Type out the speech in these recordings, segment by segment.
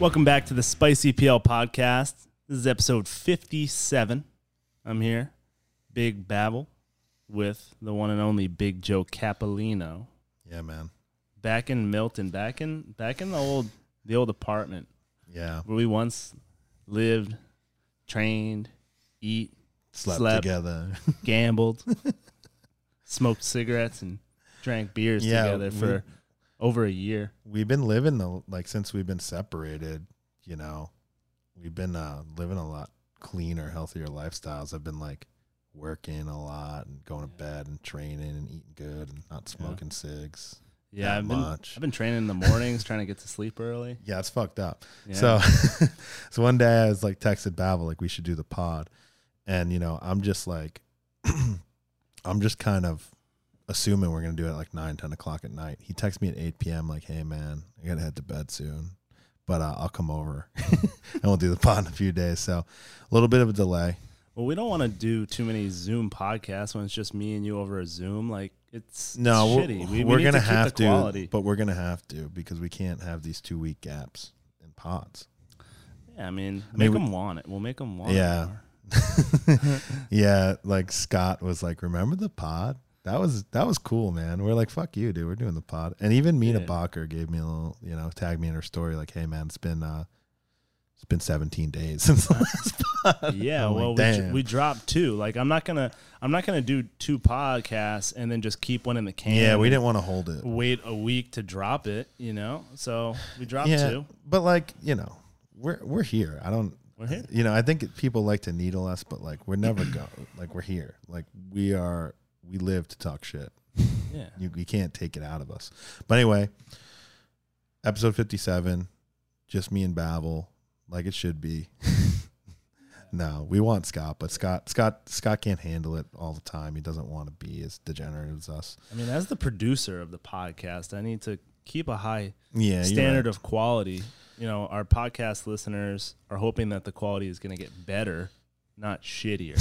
Welcome back to the Spicy PL podcast. This is episode 57. I'm here, Big Babble, with the one and only Big Joe Capolino. Yeah, man. Back in Milton, back in back in the old the old apartment Yeah. where we once lived, trained, eat, Slept, Slept. together. gambled, smoked cigarettes, and drank beers Yeah, together for we- over a year. we've been living the like since we've been separated, you know. We've been uh living a lot cleaner, healthier lifestyles. I've been like working a lot and going to bed and training and eating good and not smoking cigs. Yeah, I've been much. I've been training in the mornings, trying to get to sleep early. Yeah, it's fucked up. Yeah. So, so one day I was like texted Babel like we should do the pod, and you know I'm just like, I'm just kind of assuming we're gonna do it at like 9, 10 o'clock at night. He texts me at eight p.m. like, hey man, I gotta head to bed soon, but uh, I'll come over and we'll do the pod in a few days. So a little bit of a delay. Well, we don't want to do too many Zoom podcasts when it's just me and you over a Zoom. Like it's No, it's we're, shitty. We, we're we need gonna to have quality. to, but we're gonna have to because we can't have these two week gaps in pods. yeah, I mean, I make mean, we- them want it. We'll make them want Yeah. it. more. yeah, like Scott was like, "Remember the pod? That was that was cool, man." We're like, "Fuck you, dude. We're doing the pod." And even Mina Yeah. Bacher gave me a little, you know, tagged me in her story, like, "Hey, man, it's been uh, it's been 17 days since the last pod." Yeah, I'm like, well, we, we dropped two. Like, I'm not gonna, I'm not gonna do two podcasts and then just keep one in the can. yeah, we didn't want to hold it. wait a week to drop it. You know, so we dropped Yeah, two. but like, you know, we're we're here. I don't. We're here. You know, I think people like to needle us, but like, we're never go. Like, we're here. Like, we are. We live to talk shit. Yeah, You, you can't take it out of us. But anyway, episode 57, just me and Babel, like it should be. no, we want Scott, but Scott Scott Scott can't handle it all the time. He doesn't want to be as degenerate as us. I mean, as the producer of the podcast, I need to keep a high Yeah, standard right. of quality. You know, our podcast listeners are hoping that the quality is going to get better, not shittier,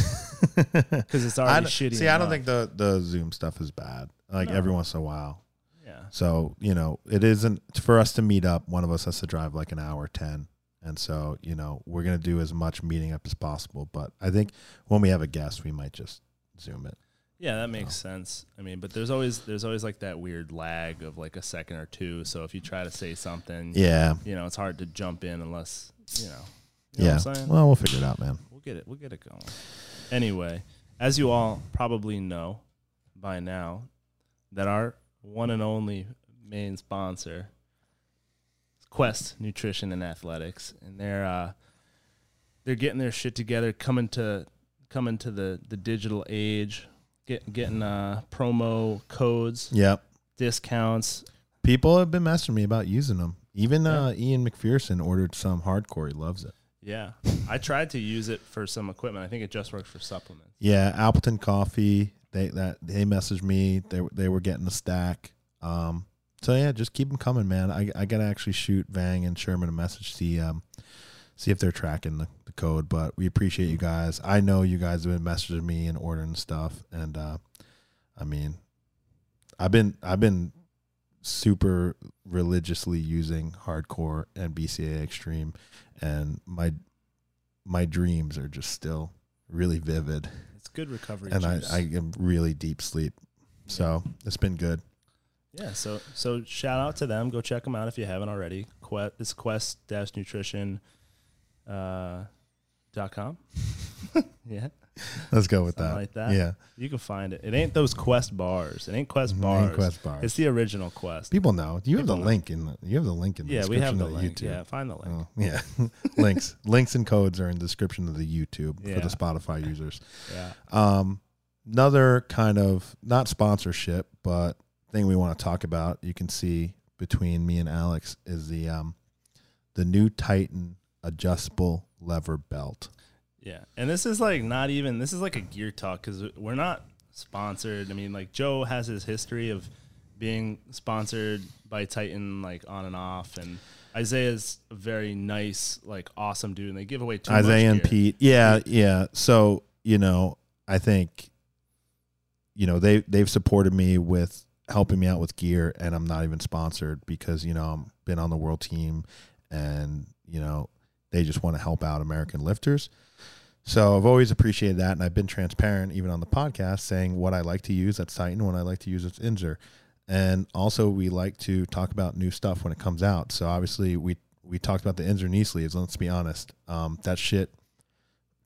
because it's I already don't- shitty. See, I don't think the the Zoom stuff is bad. Like No. every once in a while. Yeah, So, you know, it isn't for us to meet up. One of us has to drive like an hour 10. And so, you know, we're going to do as much meeting up as possible. But I think when we have a guest, we might just Zoom it. yeah, that makes sense. I mean, but there's always there's always like that weird lag of like a second or two. So if you try to say something, Yeah. you know, it's hard to jump in unless you know. You know yeah. what I'm saying? Well, we'll figure it out, man. We'll get it. We'll get it going. Anyway, as you all probably know by now, that our one and only main sponsor, is Quest Nutrition and Athletics, and they're uh, they're getting their shit together, coming to coming to the the digital age, get, getting uh, promo codes, Yep. discounts. People have been messaging me about using them. Even uh, Ian McPherson ordered some hardcore. He loves it. Yeah, I tried to use it for some equipment. I think it just works for supplements. Yeah, Appleton Coffee. They that they messaged me. They they were getting a stack. Um, so yeah, just keep them coming, man. I I gotta actually shoot Vang and Sherman a message see um see if they're tracking the, the code. But we appreciate you guys. I know you guys have been messaging me and ordering stuff, and uh, I mean, I've been I've been super religiously using hardcore and BCA extreme, and my my dreams are just still really vivid It's good recovery. and I, juice. I am really deep sleep. So it's been good. Yeah, so so shout out to them. Go check them out if you haven't already. Quest it's quest dash nutrition uh, dot com. yeah, Let's go with that. like that. Yeah, you can find it. It ain't those Quest bars. It ain't Quest Ain't bars. Quest bars. It's the original Quest. People know. You have the know. link in the. You have the link in the yeah, we have the the link. YouTube. Yeah, find the link. Oh, yeah, links, links, and codes are in the description of the YouTube for the Spotify users. Yeah, Um, another kind of not sponsorship, but thing we want to talk about. You can see between me and Alex is the um, the new Titan adjustable lever belt. Yeah. And this is like not even. This is like a gear talk because we're not sponsored. I mean, like Joe has his history of being sponsored by Titan, like on and off, and Isaiah's a very nice, like awesome dude, and they give away too much Isaiah and. Pete. Yeah, yeah. So, you know, I think you know, they they've supported me with helping me out with gear and I'm not even sponsored because, you know, I'm been on the world team and you know, they just want to help out American lifters. So I've always appreciated that, and I've been transparent even on the podcast, saying what I like to use at Titan, what I like to use at Inzer, and also we like to talk about new stuff when it comes out. So obviously we we talked about the Inzer knee sleeves. Let's be honest, um, that shit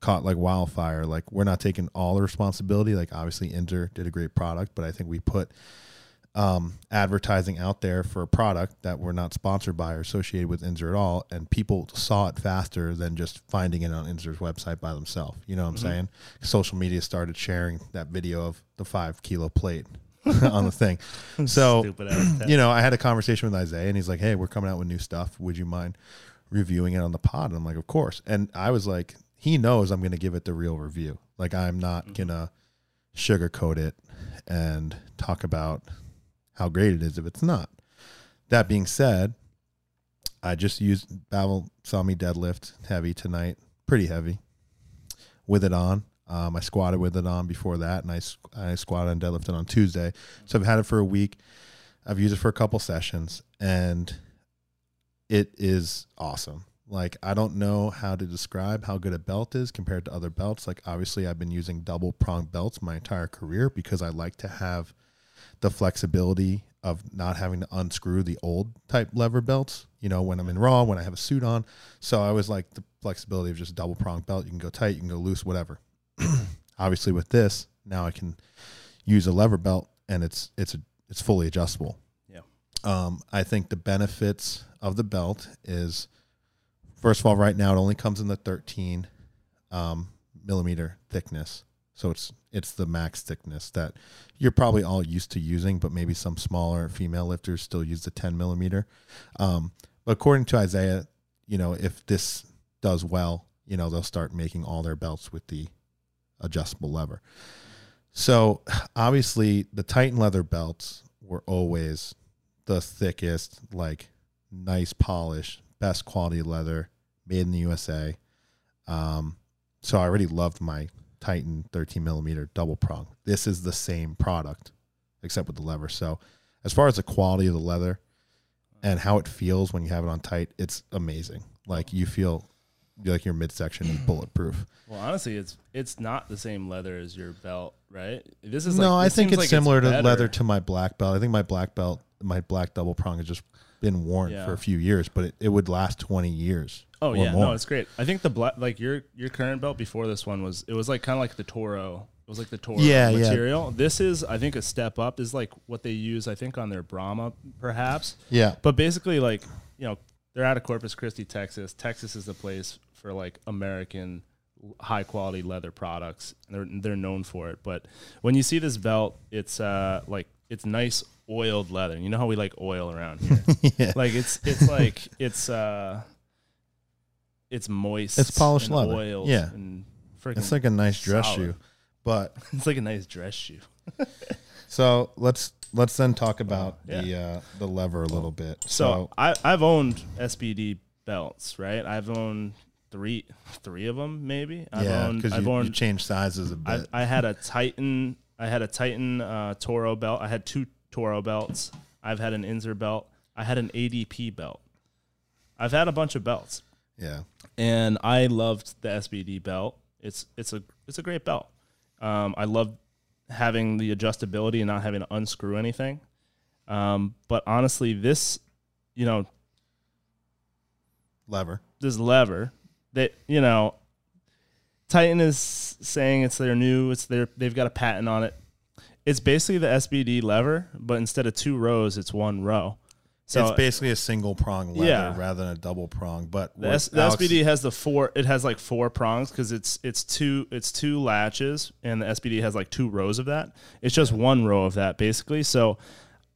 caught like wildfire. Like we're not taking all the responsibility. Like obviously Inzer did a great product, but I think we put um, advertising out there for a product that we're not sponsored by or associated with Inzer at all, and people saw it faster than just finding it on Inzer's website by themselves. You know what I'm Mm-hmm. saying? Social media started sharing that video of the five kilo plate on the thing. So Stupid ass tech. you know, I had a conversation with Isaiah, and he's like, "Hey, we're coming out with new stuff. Would you mind reviewing it on the pod?" And I'm like, "Of course." And I was like, "He knows I'm going to give it the real review. Like, I'm not gonna sugarcoat it and talk about how great it is if it's not." That being said, I just used Babel saw me deadlift heavy tonight, pretty heavy, with it on. Um, I squatted with it on before that, and I I squatted and deadlifted on Tuesday. So I've had it for a week. I've used it for a couple sessions, and it is awesome. Like I don't know how to describe how good a belt is compared to other belts. Like obviously, I've been using double prong belts my entire career because I like to have the flexibility of not having to unscrew the old type lever belts. You know, when I'm in raw, when I have a suit on. So I always like the flexibility of just a double prong belt. You can go tight, you can go loose, whatever. Obviously, with this now, I can use a lever belt, and it's it's a, it's fully adjustable. Yeah. Um, I think the benefits of the belt is, first of all, right now it only comes in the 13 um, millimeter thickness, so it's it's the max thickness that you're probably all used to using, but maybe some smaller female lifters still use the 10 millimeter. Um, but according to Isaiah, you know, if this does well, you know, they'll start making all their belts with the adjustable lever. So obviously, the Titan leather belts were always the thickest, like nice polish, best quality leather, made in the USA. Um, so I already loved my Titan 13 millimeter double prong. This is the same product, except with the lever. So as far as the quality of the leather and how it feels when you have it on tight, it's amazing. Like you feel like your midsection is bulletproof. Well, honestly, it's it's not the same leather as your belt, right? This is no, like, I think it's like similar to better. leather to my black belt. I think my black belt, my black double prong has just been worn Yeah. for a few years, but it, it would last 20 years. Oh yeah, more. no, it's great. I think the black, like your your current belt before this one was it was like kind of like the Toro. It was like the Toro Yeah, yeah. material. This is, I think, a step up. Is like what they use, I think, on their Brahma, perhaps. yeah. But basically, like you know, they're out of Corpus Christi, Texas. Texas is the place for like American high quality leather products. They're they're known for it. But when you see this belt, it's uh like it's nice oiled leather. You know how we like oil around here. yeah. like it's it's like it's uh it's moist. It's polished and leather. oiled Yeah. and. It's like a nice dress solid. shoe. But it's like a nice dress shoe. so let's let's then talk about Yeah. the uh, the lever a little bit. So, So, I I've owned SBD belts, right? I've owned three three of them maybe. I've yeah, owned because I've you, you changed sizes a I, bit. I had a Titan I had a Titan uh, Toro belt. I had two Toro belts. I've had an Inzer belt. I had an ADP belt. I've had a bunch of belts. Yeah, and I loved the SBD belt. It's it's a it's a great belt. Um, I love having the adjustability and not having to unscrew anything. Um, but honestly, this you know lever. this lever that you know Titan is saying it's their new it's their they've got a patent on it. It's basically the SBD lever, but instead of two rows, it's one row. So it's basically a single prong leather Yeah. rather than a double prong. But The, S, the SBD has the four. It has like four prongs because it's it's two it's two latches, and the SBD has like two rows of that. It's just one row of that basically. So,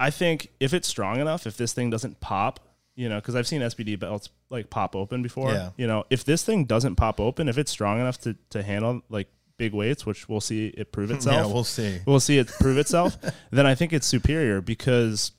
I think if it's strong enough, if this thing doesn't pop, you know, because I've seen SBD belts like pop open before. Yeah. You know, if this thing doesn't pop open, if it's strong enough to to handle like big weights, which we'll see it prove itself yeah, we'll see. we'll see it prove itself, then I think it's superior because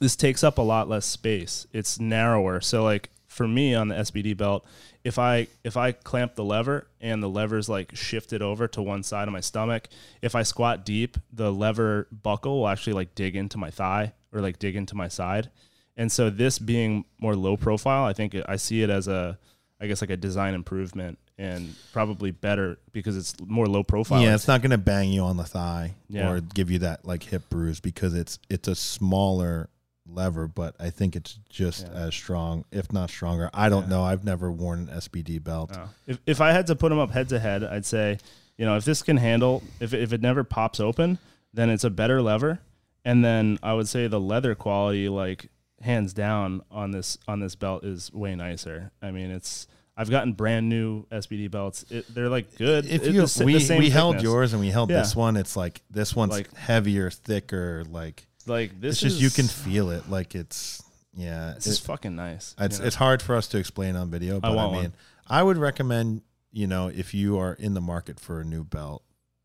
this takes up a lot less space. It's narrower. So like for me on the SBD belt, if I if I clamp the lever and the lever's like shifted over to one side of my stomach, if I squat deep, the lever buckle will actually like dig into my thigh or like dig into my side. And so this being more low profile, I think it, I see it as a, I guess like a design improvement and probably better because it's more low profile. Yeah, it's not going to bang you on the thigh Yeah. or give you that like hip bruise because it's it's a smaller lever, but I think it's just Yeah. as strong, if not stronger. I don't Yeah. know. I've never worn an SBD belt. Oh. If if I had to put them up head to head, I'd say, you know, if this can handle, if it, if it never pops open, then it's a better lever. And then I would say the leather quality, like hands down on this on this belt, is way nicer. I mean, it's I've gotten brand new SBD belts. It, they're like good. If It- you the sa- the we same we held yours and we held Yeah. this one, it's like this one's Like- heavier, thicker. Like like this. it's just is, you can feel it. Like it's yeah. This it- is fucking nice. It's you know? it's hard for us to explain on video, but I, want mean, one. I would recommend you know if you are in the market for a new belt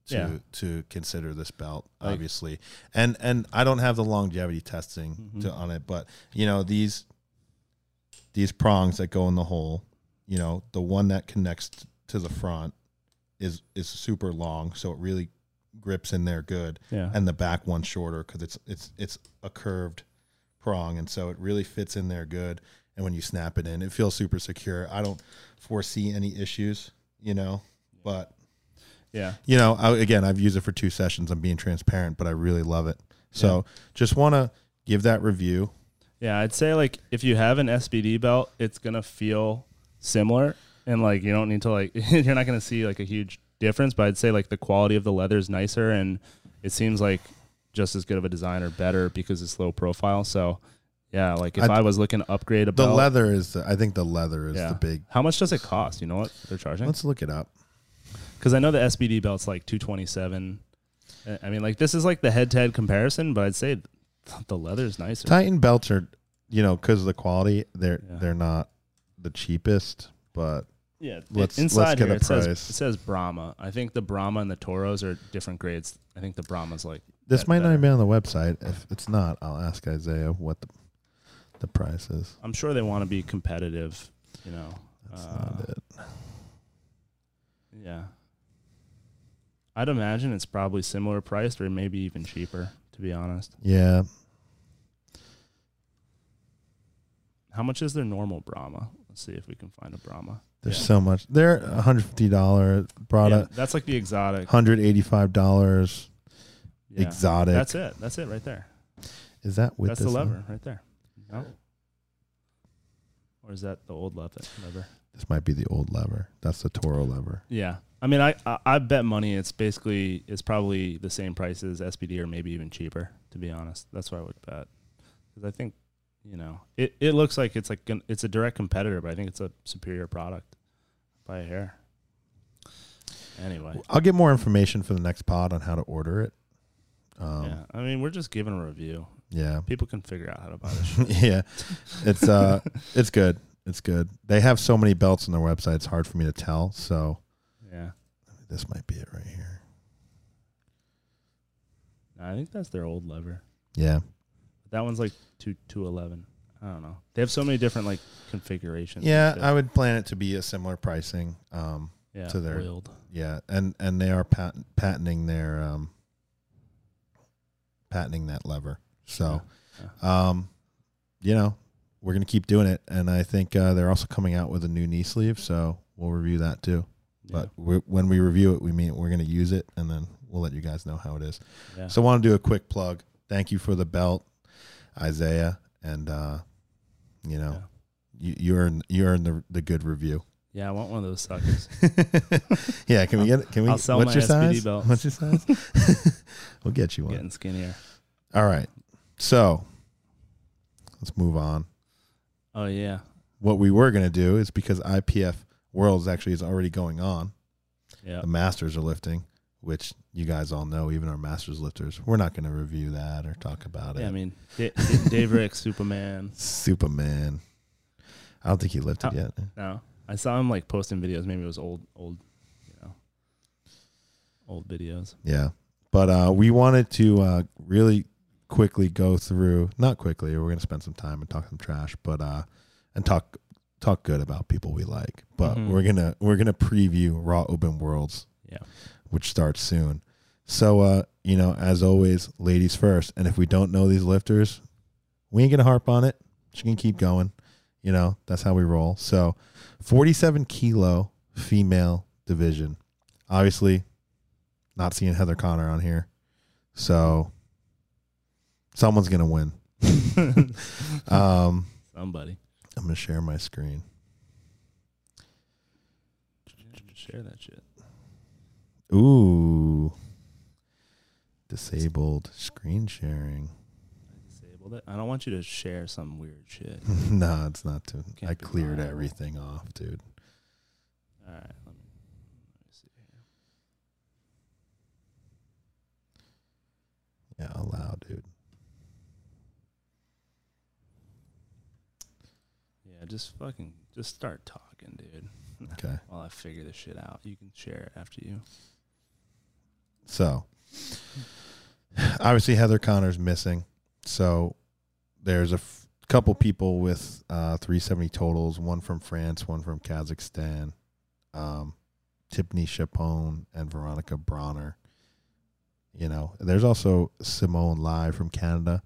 to Yeah. to consider this belt, Like- obviously. And and I don't have the longevity testing Mhm. to, on it, but you know these these prongs that go in the hole, you know, the one that connects to the front is is super long, so it really grips in there good yeah. and the back one's shorter because it's it's it's a curved prong, and so it really fits in there good. And when you snap it in, it feels super secure. I don't foresee any issues, you know. But yeah. you know, I, again, I've used it for two sessions. I'm being transparent, but I really love it. So just want to give that review. Yeah, I'd say like if you have an SBD belt, it's gonna feel similar, and like you don't need to like you're not gonna see like a huge difference. But I'd say like the quality of the leather is nicer, and it seems like just as good of a design or better because it's low profile. So yeah, like if I- I, was looking to upgrade a The belt, leather is, the, I think, the leather is Yeah. the big. how much does it cost? You know what they're charging? Let's look it up. Because I know the SBD belt's like two twenty seven. I mean, like this is like the head to head comparison, but I'd say the leather's nicer. Titan belts are, you know, because of the quality, they're Yeah. they're not the cheapest, but Yeah, Let's- inside let's here it says it says Brahma. I think the Brahma and the Toros are different grades. I think the Brahma's like This might not better. even be on the website. If it's not, I'll ask Isaiah what the the price is. I'm sure they want to be competitive. You know, That's uh, not it. yeah. I'd imagine it's probably similar priced or maybe even cheaper. To be honest, Yeah, how much is their normal Brahma? Let's see if we can find a Brahma. There's Yeah. so much. They're 150 dollar Yeah, product, that's like the exotic. 185 dollars Yeah. exotic. That's it. That's it right there. is that with that's the this one? lever right there. No. Or is that the old lever? lever? This might be the old lever. That's the Toro lever. Yeah, I mean, I, I I bet money it's basically it's probably the same price as SBD or maybe even cheaper. To be honest, that's what I would bet because I think you know it, it looks like it's like an, it's a direct competitor, but I think it's a superior product by a hair. Anyway, I'll get more information for the next pod on how to order it. Um, yeah, I mean we're just giving a review. yeah. People can figure out how to buy this. yeah, it's uh, it's good. It's good. They have so many belts on their website. It's hard for me to tell. So yeah, this might be it right here. I think that's their old lever. Yeah, That one's like two two eleven. I don't know. They have so many different like configurations. yeah. I would plan it to be a similar pricing. Um, yeah, to their- oiled. yeah, and and they are patent, patenting their um, patenting that lever. So, um, you know, we're gonna keep doing it, and I think uh, they're also coming out with a new knee sleeve. So we'll review that too. Yeah, But when we review it, we mean we're gonna use it, and then we'll let you guys know how it is. yeah. So I want to do a quick plug. Thank you for the belt, Isaiah, and uh, you know, you you earned you earned the the good review. Yeah, I want one of those suckers. yeah, can we get it? Can we? I'll sell what's my your SBD size? belt. What's your size? we'll get you one. Getting skinnier. All right. So let's move on. Oh yeah. What we were gonna do is because IPF Worlds actually is already going on. Yeah. The Masters are lifting, which you guys all know. Even our Masters lifters, we're not gonna review that or talk about it. Yeah, I mean, D- Dave Rick, Superman. Superman. I don't think he lifted yet. No, I saw him like posting videos. Maybe it was old, old, you know, old videos. Yeah. But uh, we wanted to uh, really quickly go through, not quickly, we're going to spend some time and talk some trash, but uh, and talk talk good about people we like. But Mhm. we're gonna we're gonna preview Raw Open Worlds, Yeah. Which starts soon. So uh, you know, as always, ladies first. And if we don't know these lifters, we ain't gonna harp on it. She can keep going. You know, that's how we roll. So, 47 kilo female division. Obviously, not seeing Heather Connor on here. So, someone's going to win. um, Somebody I'm going to share my screen. share that shit. Ooh. Disabled screen sharing. I disabled it. I don't want you to share some weird shit. no, it's not too. Can't I cleared everything off, dude. All right. Let me, let me see here. Yeah, allow, dude. Yeah, just fucking just start talking, dude. Okay. While I figure this shit out, you can share it after you. So, obviously, Heather Connor's missing. So, there's a f- couple people with uh, 370 totals one from France, one from Kazakhstan, um, Tiffany Chapon, and Veronica Bronner. You know, there's also Simone Live from Canada.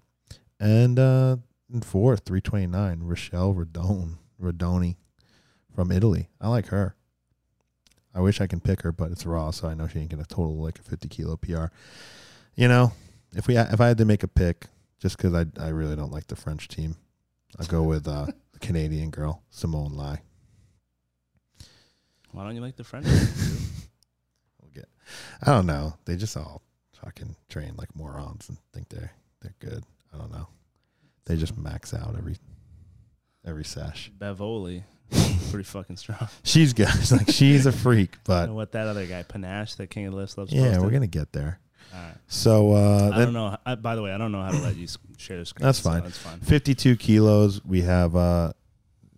And uh, fourth, 329, Rochelle Radone, Radoni from Italy. I like her. I wish I can pick her, but it's raw, so I know she ain't gonna total like a 50 kilo PR. You know, if we if I had to make a pick, just because I I really don't like the French team, I'll go with uh, the Canadian girl Simone Lai. Why don't you like the French? We'll get. I don't know. They just all fucking train like morons and think they're they're good. I don't know. They just max out every every sesh. Bevoli, pretty fucking strong. She's good. It's like she's a freak, You but know what that other guy, Panache, that King of the Lifts loves. yeah, posted? we're gonna get there. All right. So uh, I don't know. I, by the way, I don't know how to let you share the screen. That's so fine. That's fine. 52 kilos. We have uh,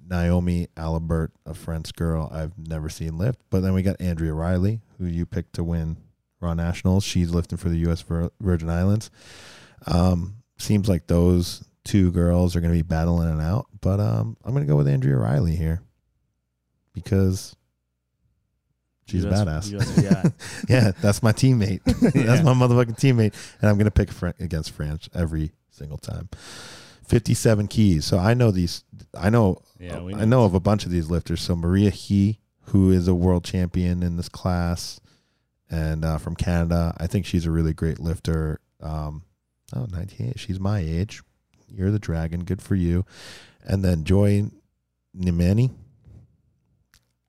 Naomi Alibert, a French girl I've never seen lift. But then we got Andrea Riley, who you picked to win Raw Nationals. She's lifting for the U.S. Virgin Islands. Um, seems like those two girls are going to be battling it out. But um, I'm going to go with Andrea Riley here because she's US badass. US yeah, that's my teammate. that's Yeah. my motherfucking teammate, and I'm gonna pick Fran- against France every single time. Fifty-seven keys. So I know these. I know. Yeah, we I know of a bunch of these lifters. So Maria He, who is a world champion in this class, and uh, from Canada, I think she's a really great lifter. Um, oh, 98. She's my age. You're the dragon. Good for you. And then Joy Nnamani.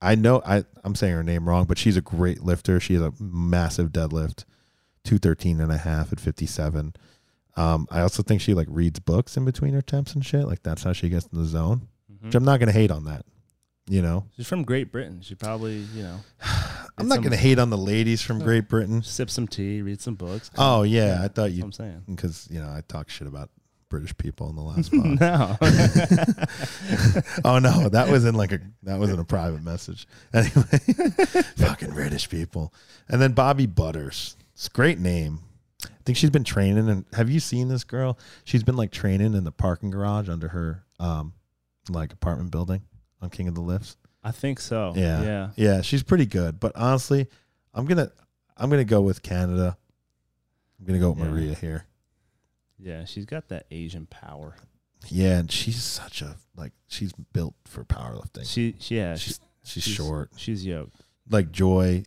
I know I, I'm saying her name wrong, but she's a great lifter. She has a massive deadlift, 213 and a half at 57. Um, I also think she like reads books in between her attempts and shit. Like that's how she gets in the zone. Mhm. Which I'm not gonna hate on that. You know, She's from Great Britain. She probably, you know, I'm not gonna hate on the ladies from No. Great Britain. sip some tea, read some books. Oh yeah, I thought That's what you I'm saying. because you know I talk shit about British people in the last pod. no. oh no, that was in like a that was in a private message. Anyway, fucking British people. And then Bobbi Butters. It's a great name. I think she's been training and have you seen this girl? She's been like training in the parking garage under her um like apartment building on King of the Lifts. I think so. Yeah. Yeah. Yeah, she's pretty good. But honestly, I'm gonna I'm gonna go with Canada. I'm gonna go with Yeah. Maria here. Yeah. She's got that Asian power. Yeah, and she's such a like she's built for powerlifting. She, she yeah. she's, She, she's short. She's yoked. like Joy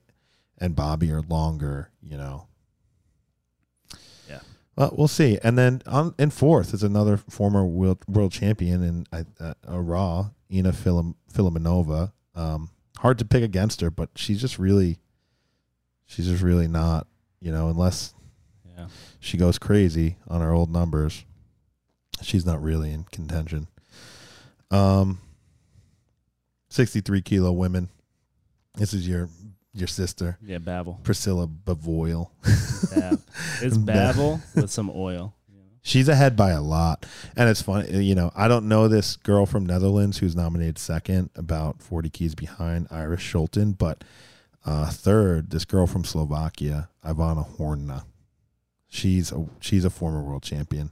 and Bobby are longer, you know. Yeah. Well, we'll see. And then on in fourth is another former world, world champion in uh, uh, a Raw, Inna Filim, Filimonova. Um, hard to pick against her, but she's just really, she's just really not, you know, unless Yeah. she goes crazy on her old numbers. She's not really in contention. Um, sixty-three kilo women. This is your your sister, Yeah. Babel. Priscilla Bavoil. Bab. It's Babel with some oil. She's ahead by a lot, and it's funny. You know, I don't know this girl from Netherlands who's nominated second, about forty keys behind Iris Schulten, but uh, third, this girl from Slovakia, Ivana Horna. She's a she's a former world champion.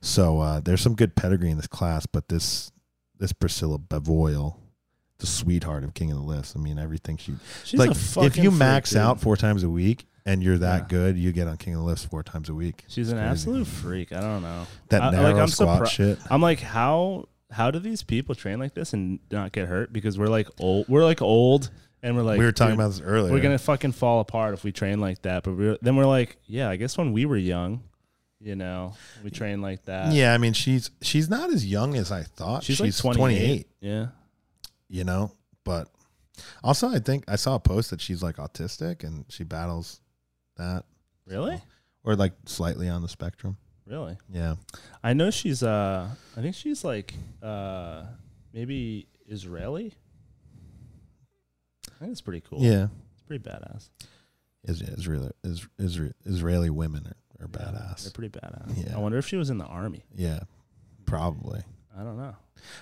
So uh, there's some good pedigree in this class, but this this Priscilla Bavoil, the sweetheart of King of the Lifts. I mean, everything she She's like. If you freak, max dude. out four times a week and you're that Yeah. good, you get on King of the Lifts four times a week. She's It's an crazy. absolute freak. I don't know. That I- like, narrow I'm squat surpri- shit. I'm like, how how do these people train like this and not get hurt? Because we're like old. We're like old, and we're like we were talking about this earlier. We're gonna fucking fall apart if we train like that. But we're, then we're like, yeah, I guess when we were young, you know, we train like that. yeah, I mean, she's she's not as young as I thought. she's, She's, like 28. 28. Yeah, you know, but also I think I saw a post that she's like autistic and she battles that really, or like slightly on the spectrum. really. Yeah. I know she's. uh I think she's like uh maybe Israeli. I think it's pretty cool. Yeah. it's pretty badass. Is Israeli is, Isra- Israeli women are, are badass. They're pretty badass. Yeah. I wonder if she was in the army. Yeah. Probably. I don't know.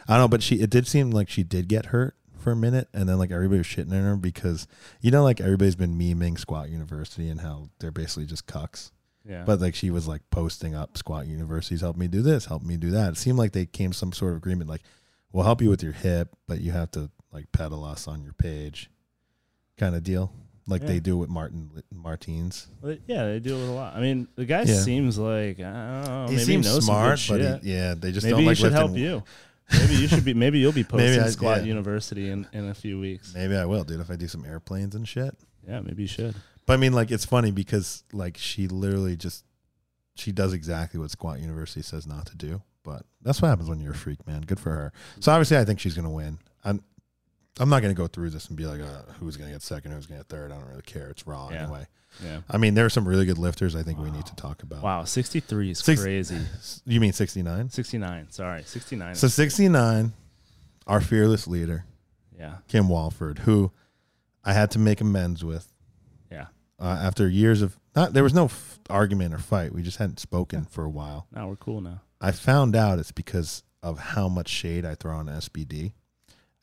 I don't know, but she it did seem like she did get hurt for a minute and then like everybody was shitting on her because you know like everybody's been memeing Squat University and how they're basically just cucks. Yeah. But like she was like posting up Squat Universities help me do this, help me do that. It seemed like they came to some sort of agreement like we'll help you with your hip, but you have to like pedal us on your page kind of deal. Like Yeah. they do with Martin Martins. Well, yeah, they do it a lot. I mean, the guy Yeah. seems like I don't know. he maybe seems knows smart, but he, yeah, they just maybe don't he like should help you. Maybe you should be. Maybe you'll be posting I- Squat yeah. University in, in a few weeks. Maybe I will, dude, if I do some airplanes and shit. Yeah, maybe you should. But I mean, like, it's funny because like she literally just she does exactly what Squat University says not to do. But that's what happens when you're a freak, man. Good for her. So obviously, I think she's gonna win. I'm I'm not gonna go through this and be like, uh, who's gonna get second, who's gonna get third. I don't really care. It's raw Yeah. anyway. Yeah. I mean, there are some really good lifters. I think we need to talk about. Wow, 63 is Six- crazy. You mean 69? 69. Sorry, 69. So 69, our fearless leader, yeah. Kim Walford, who I had to make amends with. Yeah. Uh, after years of not, there was no f- argument or fight. We just hadn't spoken for a while. Now we're cool now. I found out it's because of how much shade I throw on SBD.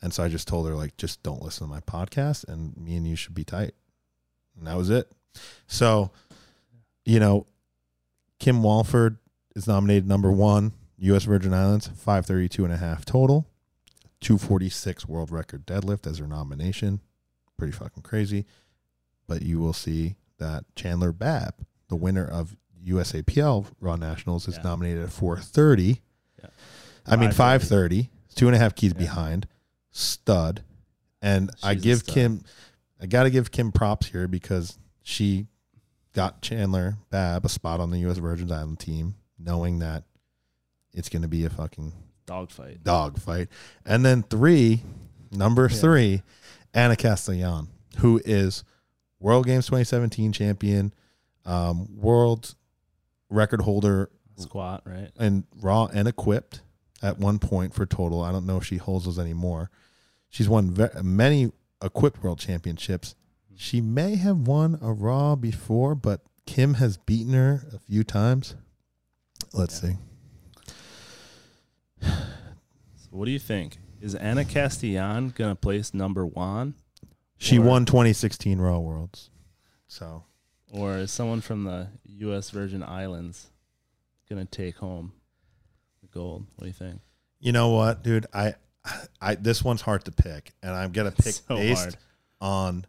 And so I just told her, like, just don't listen to my podcast and me and you should be tight. And that was it. So, you know, Kim Walford is nominated number one, U.S. Virgin Islands, 532 and a half total, 246 world record deadlift as her nomination. Pretty fucking crazy. But you will see that Chandler Babb, the winner of USAPL Raw Nationals, is Yeah. nominated at 430. Yeah. I mean, 530, 530. two and a half keys Yeah. behind, stud. And I She's a give. Kim, I got to give Kim props here because she got Chandler Babb a spot on the U.S. Virgin Island team, knowing that it's going to be a fucking Dogfight. dog fight. And then three, number Yeah. three, Ana Castellain, who is World Games 2017 champion, um, world record holder Squat, right? and raw and equipped at one point for total. I don't know if she holds those anymore. She's won ve- many equipped world championships. She may have won a raw before, but Kim has beaten her a few times. Let's Yeah. see. So what do you think? Is Ana Castellain gonna place number one, She Or- won 2016 Raw Worlds. So or is someone from the U.S. Virgin Islands gonna take home gold? What do you think? you know what, dude? I, I this one's hard to pick, and I'm gonna pick So based hard. on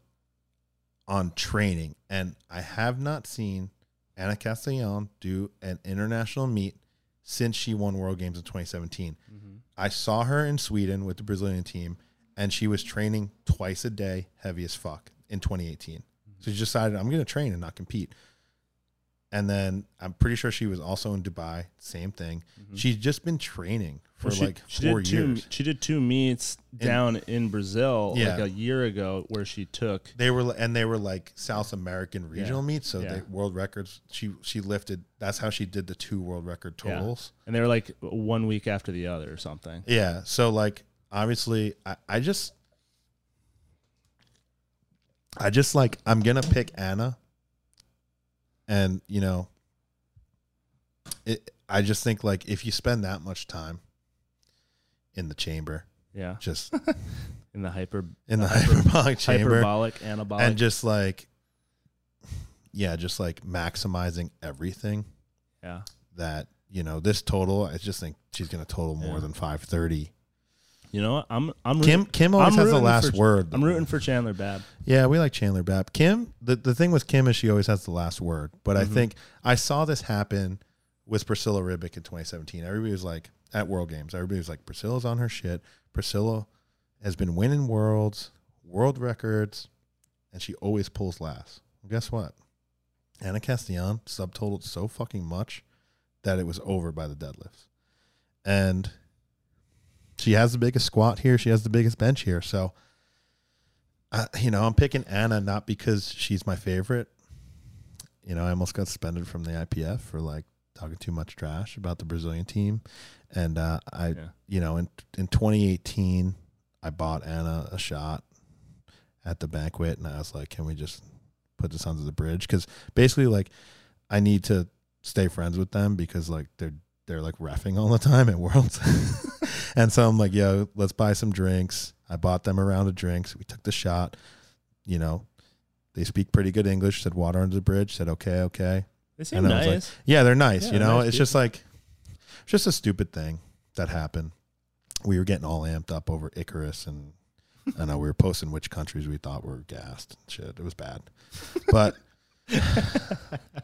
on training. And I have not seen Ana Castellain do an international meet since she won World Games in 2017. Mm-hmm. I saw her in Sweden with the Brazilian team, and she was training twice a day, heavy as fuck, in 2018. So she decided, I'm going to train and not compete. And then I'm pretty sure she was also in Dubai, same thing. She's just been training for Mm-hmm. Well, she- like she four did two, years. She did two meets down in Brazil Yeah. like a year ago, where she took They were and they were like South American regional Yeah. meets, so Yeah. they world records. She she lifted. That's how she did the two world record totals. and they were like one week after the other or something. Yeah. So like obviously, I, I just I just like I'm gonna pick Anna, and you know, it. I just think like if you spend that much time in the chamber, Yeah, just in the hyper in the uh, hyper- hyperbolic chamber, hyperbolic anabolic. and just like yeah just like maximizing everything yeah, that you know this total i just think she's gonna total more Yeah. than 530 you know what? I'm I'm kim rooting, kim always I'm has the last for- word I'm rooting for Chandler Babb. yeah we like chandler babb kim the, the thing with kim is she always has the last word but i Mhm. think i saw this happen with priscilla ribic in 2017 everybody was like at World Games. Everybody was like, Priscilla's on her shit. Priscilla has been winning worlds, world records, and she always pulls last. Well, guess what? Ana Castellain subtotaled so fucking much that it was over by the deadlifts. And she has the biggest squat here. She has the biggest bench here. So, uh, you know, I'm picking Anna not because she's my favorite. You know, I almost got suspended from the IPF for like talking too much trash about the Brazilian team. And uh, I, Yeah. you know, in in 2018, I bought Anna a shot at the banquet, and I was like, "Can we just put this under the bridge?" Because basically, like, I need to stay friends with them because like they're they're like refing all the time at Worlds, and so I'm like, "Yo, let's buy some drinks." I bought them a round of drinks. We took the shot. You know, they speak pretty good English. Said water under the bridge. Said okay, okay. They seem And was like, nice. Yeah, they're nice. Yeah, you know, nice it's just like it's just a stupid thing that happened. We were getting all amped up over Icarus, and I know we were posting which countries we thought were gassed. and Shit, it was bad. But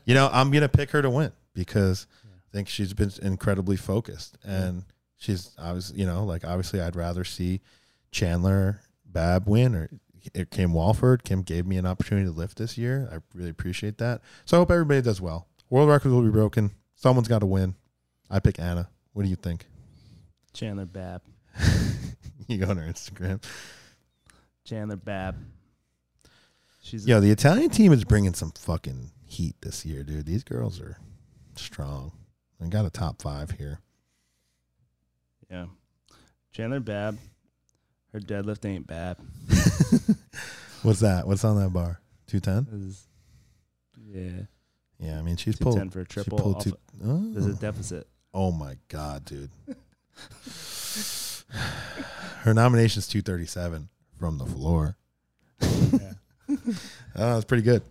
you know, I'm gonna pick her to win because I think she's been incredibly focused, and she's was you know like obviously I'd rather see Chandler Babb win or. It Kim Walford. Kim gave me an opportunity to lift this year. I really appreciate that. So I hope everybody does well. World records will be broken. Someone's got to win. I pick Anna. What do you think? Chandler Babb. You go on her Instagram. Chandler Babb. She's Yo, the Italian team is bringing some fucking heat this year, dude. These girls are strong. I got a top five here. yeah. Chandler Babb. Her deadlift ain't bad. What's that? What's on that bar? Two ten. Yeah. Yeah, I mean she's pulled. ten for a She triple. pulled off- two. There's a Oh. deficit. oh my god, dude. Her nomination's two thirty seven from the floor. Yeah. Oh, that's pretty good.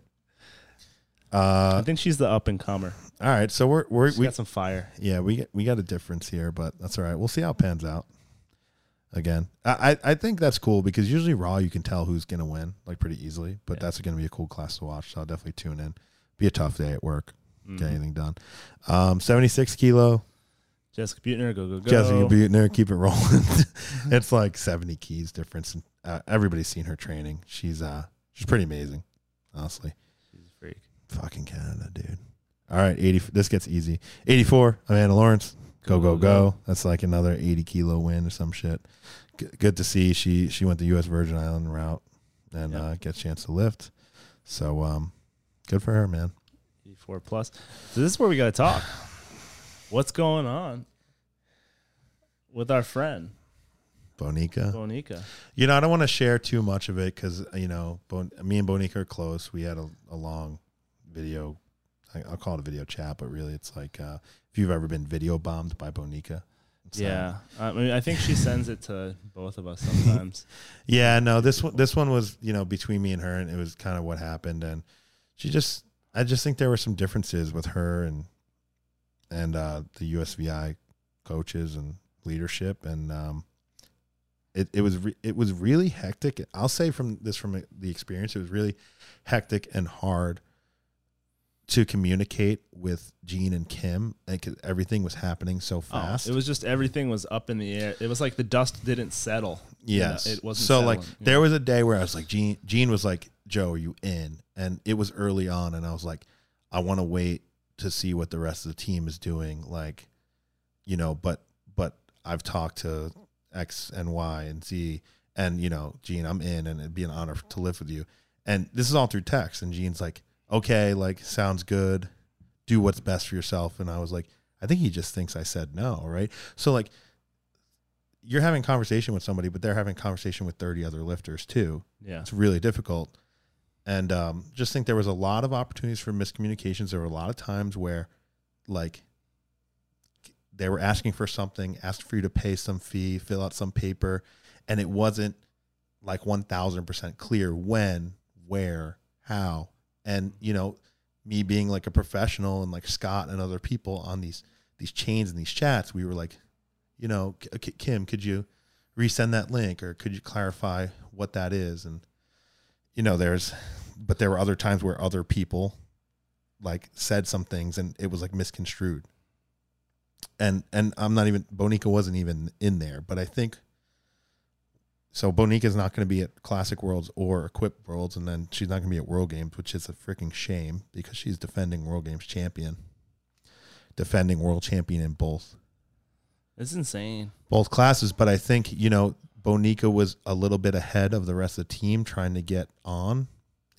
I Uh, think she's the up and comer. all right, so we're we're we got some fire. Yeah, we we got a difference here, but that's all right. We'll see how it pans out. Again, I I I think that's cool because usually Raw you can tell who's gonna win like pretty easily, but Yeah. that's gonna be a cool class to watch. So I'll definitely tune in. Be a tough day at work. Get Mhm. anything done. Um, seventy six kilo. Jessica Buettner, go go go. Jessica Buettner, keep it rolling. it's like seventy keys difference. And, uh, everybody's seen her training. She's uh she's pretty amazing, honestly. She's a freak. Fucking Canada, dude. All right, eighty. This gets easy. Eighty four. Amanda Lawrence. Go go go! That's like another eighty kilo win or some shit. G- good to see she she went the U.S. Virgin Island route and Yeah. uh, get a chance to lift. So um, good for her, man. 84 plus. So this is where we got to talk. What's going on with our friend Bonica. Bonica? You know, I don't want to share too much of it because you know, bon- me and Bonica are close. We had a, a long video. I, I'll call it a video chat, but really, it's like uh, if you've ever been video bombed by Bonica. So- Yeah, I mean, I think she sends it to both of us sometimes. Yeah, no, this one this one was, you know, between me and her and it was kind of what happened and she just I just think there were some differences with her and and uh the USVI coaches and leadership and um it, it was re- it was really hectic. I'll say from this from the experience it was really hectic and hard to communicate with Gene and Kim and everything was happening so Oh, fast. it was just everything was up in the air. It was like the dust didn't settle. You know, Yes. it wasn't so like settling, you there know? was a day where I was like Gene Gene was like, Joe, are you in? And it was early on and I was like, I want to wait to see what the rest of the team is doing. Like, you know, but but I've talked to X and Y and Z and you know, Gene, I'm in and it'd be an honor to live with you. And this is all through text. And Gene's like, Okay, like sounds good. Do what's best for yourself. And I was like, I think he just thinks I said no, right? So like you're having conversation with somebody, but they're having conversation with 30 other lifters too. yeah. It's really difficult. And um, just think there was a lot of opportunities for miscommunications. There were a lot of times where, like, they were asking for something, asked for you to pay some fee, fill out some paper, and it wasn't like 1000% clear when, where, how. And, you know, me being like a professional and like Scott and other people on these these chains and these chats, we were like, you know, uh, K- Kim, could you resend that link or could you clarify what that is? And you know, there's, but there were other times where other people like said some things and it was like misconstrued. and and I'm not even Bonica wasn't even in there, but I think so. Bonica's not going to be at Classic Worlds or Equip Worlds, and then she's not going to be at World Games, which is a freaking shame because she's defending World Games champion, defending world champion in both It's insane. both classes. But I think you know Bonica was a little bit ahead of the rest of the team trying to get on,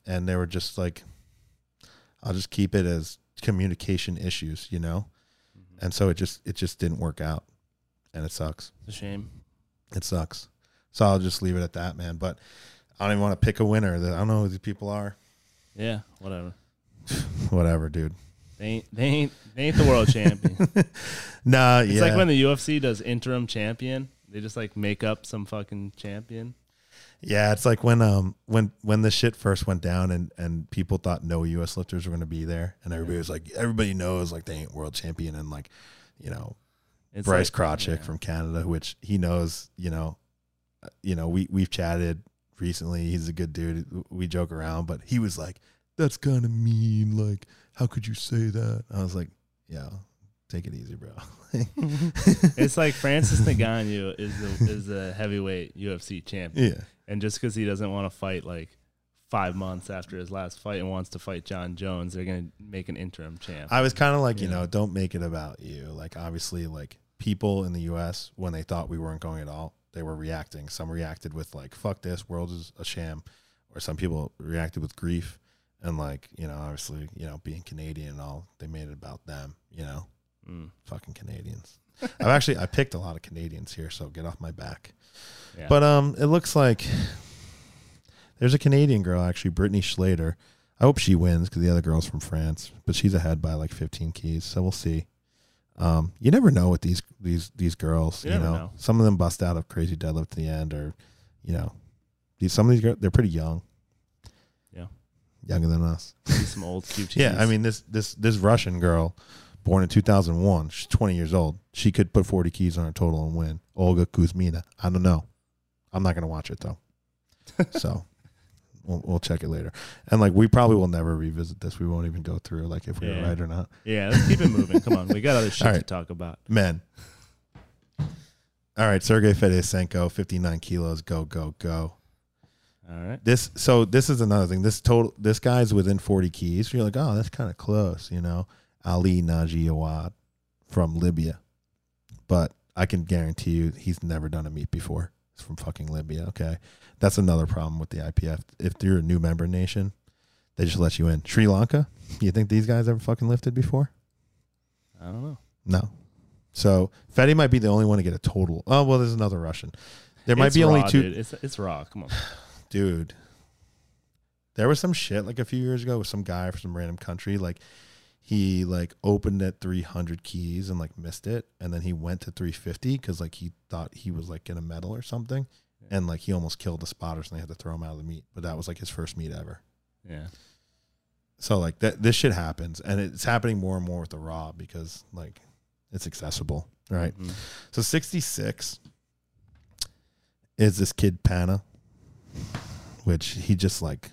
and they were just like, "I'll just keep it as communication issues," you know, mm-hmm. and so it just it just didn't work out, and it sucks. It's a shame. It sucks. So I'll just leave it at that, man. But I don't even want to pick a winner. I don't know who these people are. Yeah, whatever. Whatever, dude. They ain't they ain't they ain't the world champion. Nah, yeah. It's yeah. like when the UFC does interim champion. They just like make up some fucking champion. Yeah, it's like when um when when the shit first went down and and people thought no U.S. lifters were going to be there, and everybody was like, everybody knows like they ain't world champion, and like, you know, It's Bryce like, Krawczyk yeah. from Canada, which he knows, you know, you know, we we've chatted recently. He's a good dude. We joke around, but he was like, "That's kind of mean. Like, how could you say that?" I was like, "Yeah, take it easy, bro." It's like Francis Ngannou is the, is a heavyweight UFC champion, yeah, and just because he doesn't want to fight like five months after his last fight and wants to fight Jon Jones, they're gonna make an interim champ. I was kind of like, you Yeah. know, don't make it about you. Like, obviously, like people in the U.S. when they thought we weren't going at all, they were reacting. Some reacted with like, "Fuck this, world is a sham," or some people reacted with grief. And like, you know, obviously, you know, being Canadian and all, they made it about them. You know, Mm, fucking Canadians. I've actually I picked a lot of Canadians here, so get off my back. yeah. But um, it looks like there's a Canadian girl actually, Brittany Schlater. I hope she wins because the other girl's from France, but she's ahead by like 15 keys, so we'll see. Um, you never know with these these these girls. You You, know? know. some of them bust out of crazy deadlift at the end, or you know, these some of these girls they're pretty young. Yeah. younger than us. Some old QTs. Yeah, I mean this this this Russian girl, born in 2001, she's 20 years old. She could put 40 keys on her total and win. Olga Kuzmina. I don't know. I'm not gonna watch it though. so we'll we'll check it later. And like we probably will never revisit this. We won't even go through like if we were Yeah. right or not. yeah. Let's keep it moving. Come on, we got other shit to talk about. Men. All right, Sergey Fedosenko, 59 kilos. Go go go. All right. This so this is another thing. This total this guy's within 40 keys. You're like, oh, that's kind of close, you know. Ali Naji Awad from Libya. But I can guarantee you he's never done a meet before. He's from fucking Libya, okay? That's another problem with the IPF. If you're a new member nation, they just let you in. Sri Lanka, you think these guys ever fucking lifted before? I don't know. No. So Fetty might be the only one to get a total. Oh well, there's another Russian. There might It's be only two Dude. It's it's raw. Come on. dude there was some shit like a few years ago with some guy from some random country like he like opened at 300 keys and like missed it and then he went to 350 because like he thought he was like gonna medal or something Yeah. and like he almost killed the spotters and they had to throw him out of the meet but that was like his first meet ever Yeah. so like that this shit happens and it's happening more and more with the raw because like it's accessible right Mhm. so 66 is this kid Pana, which he just like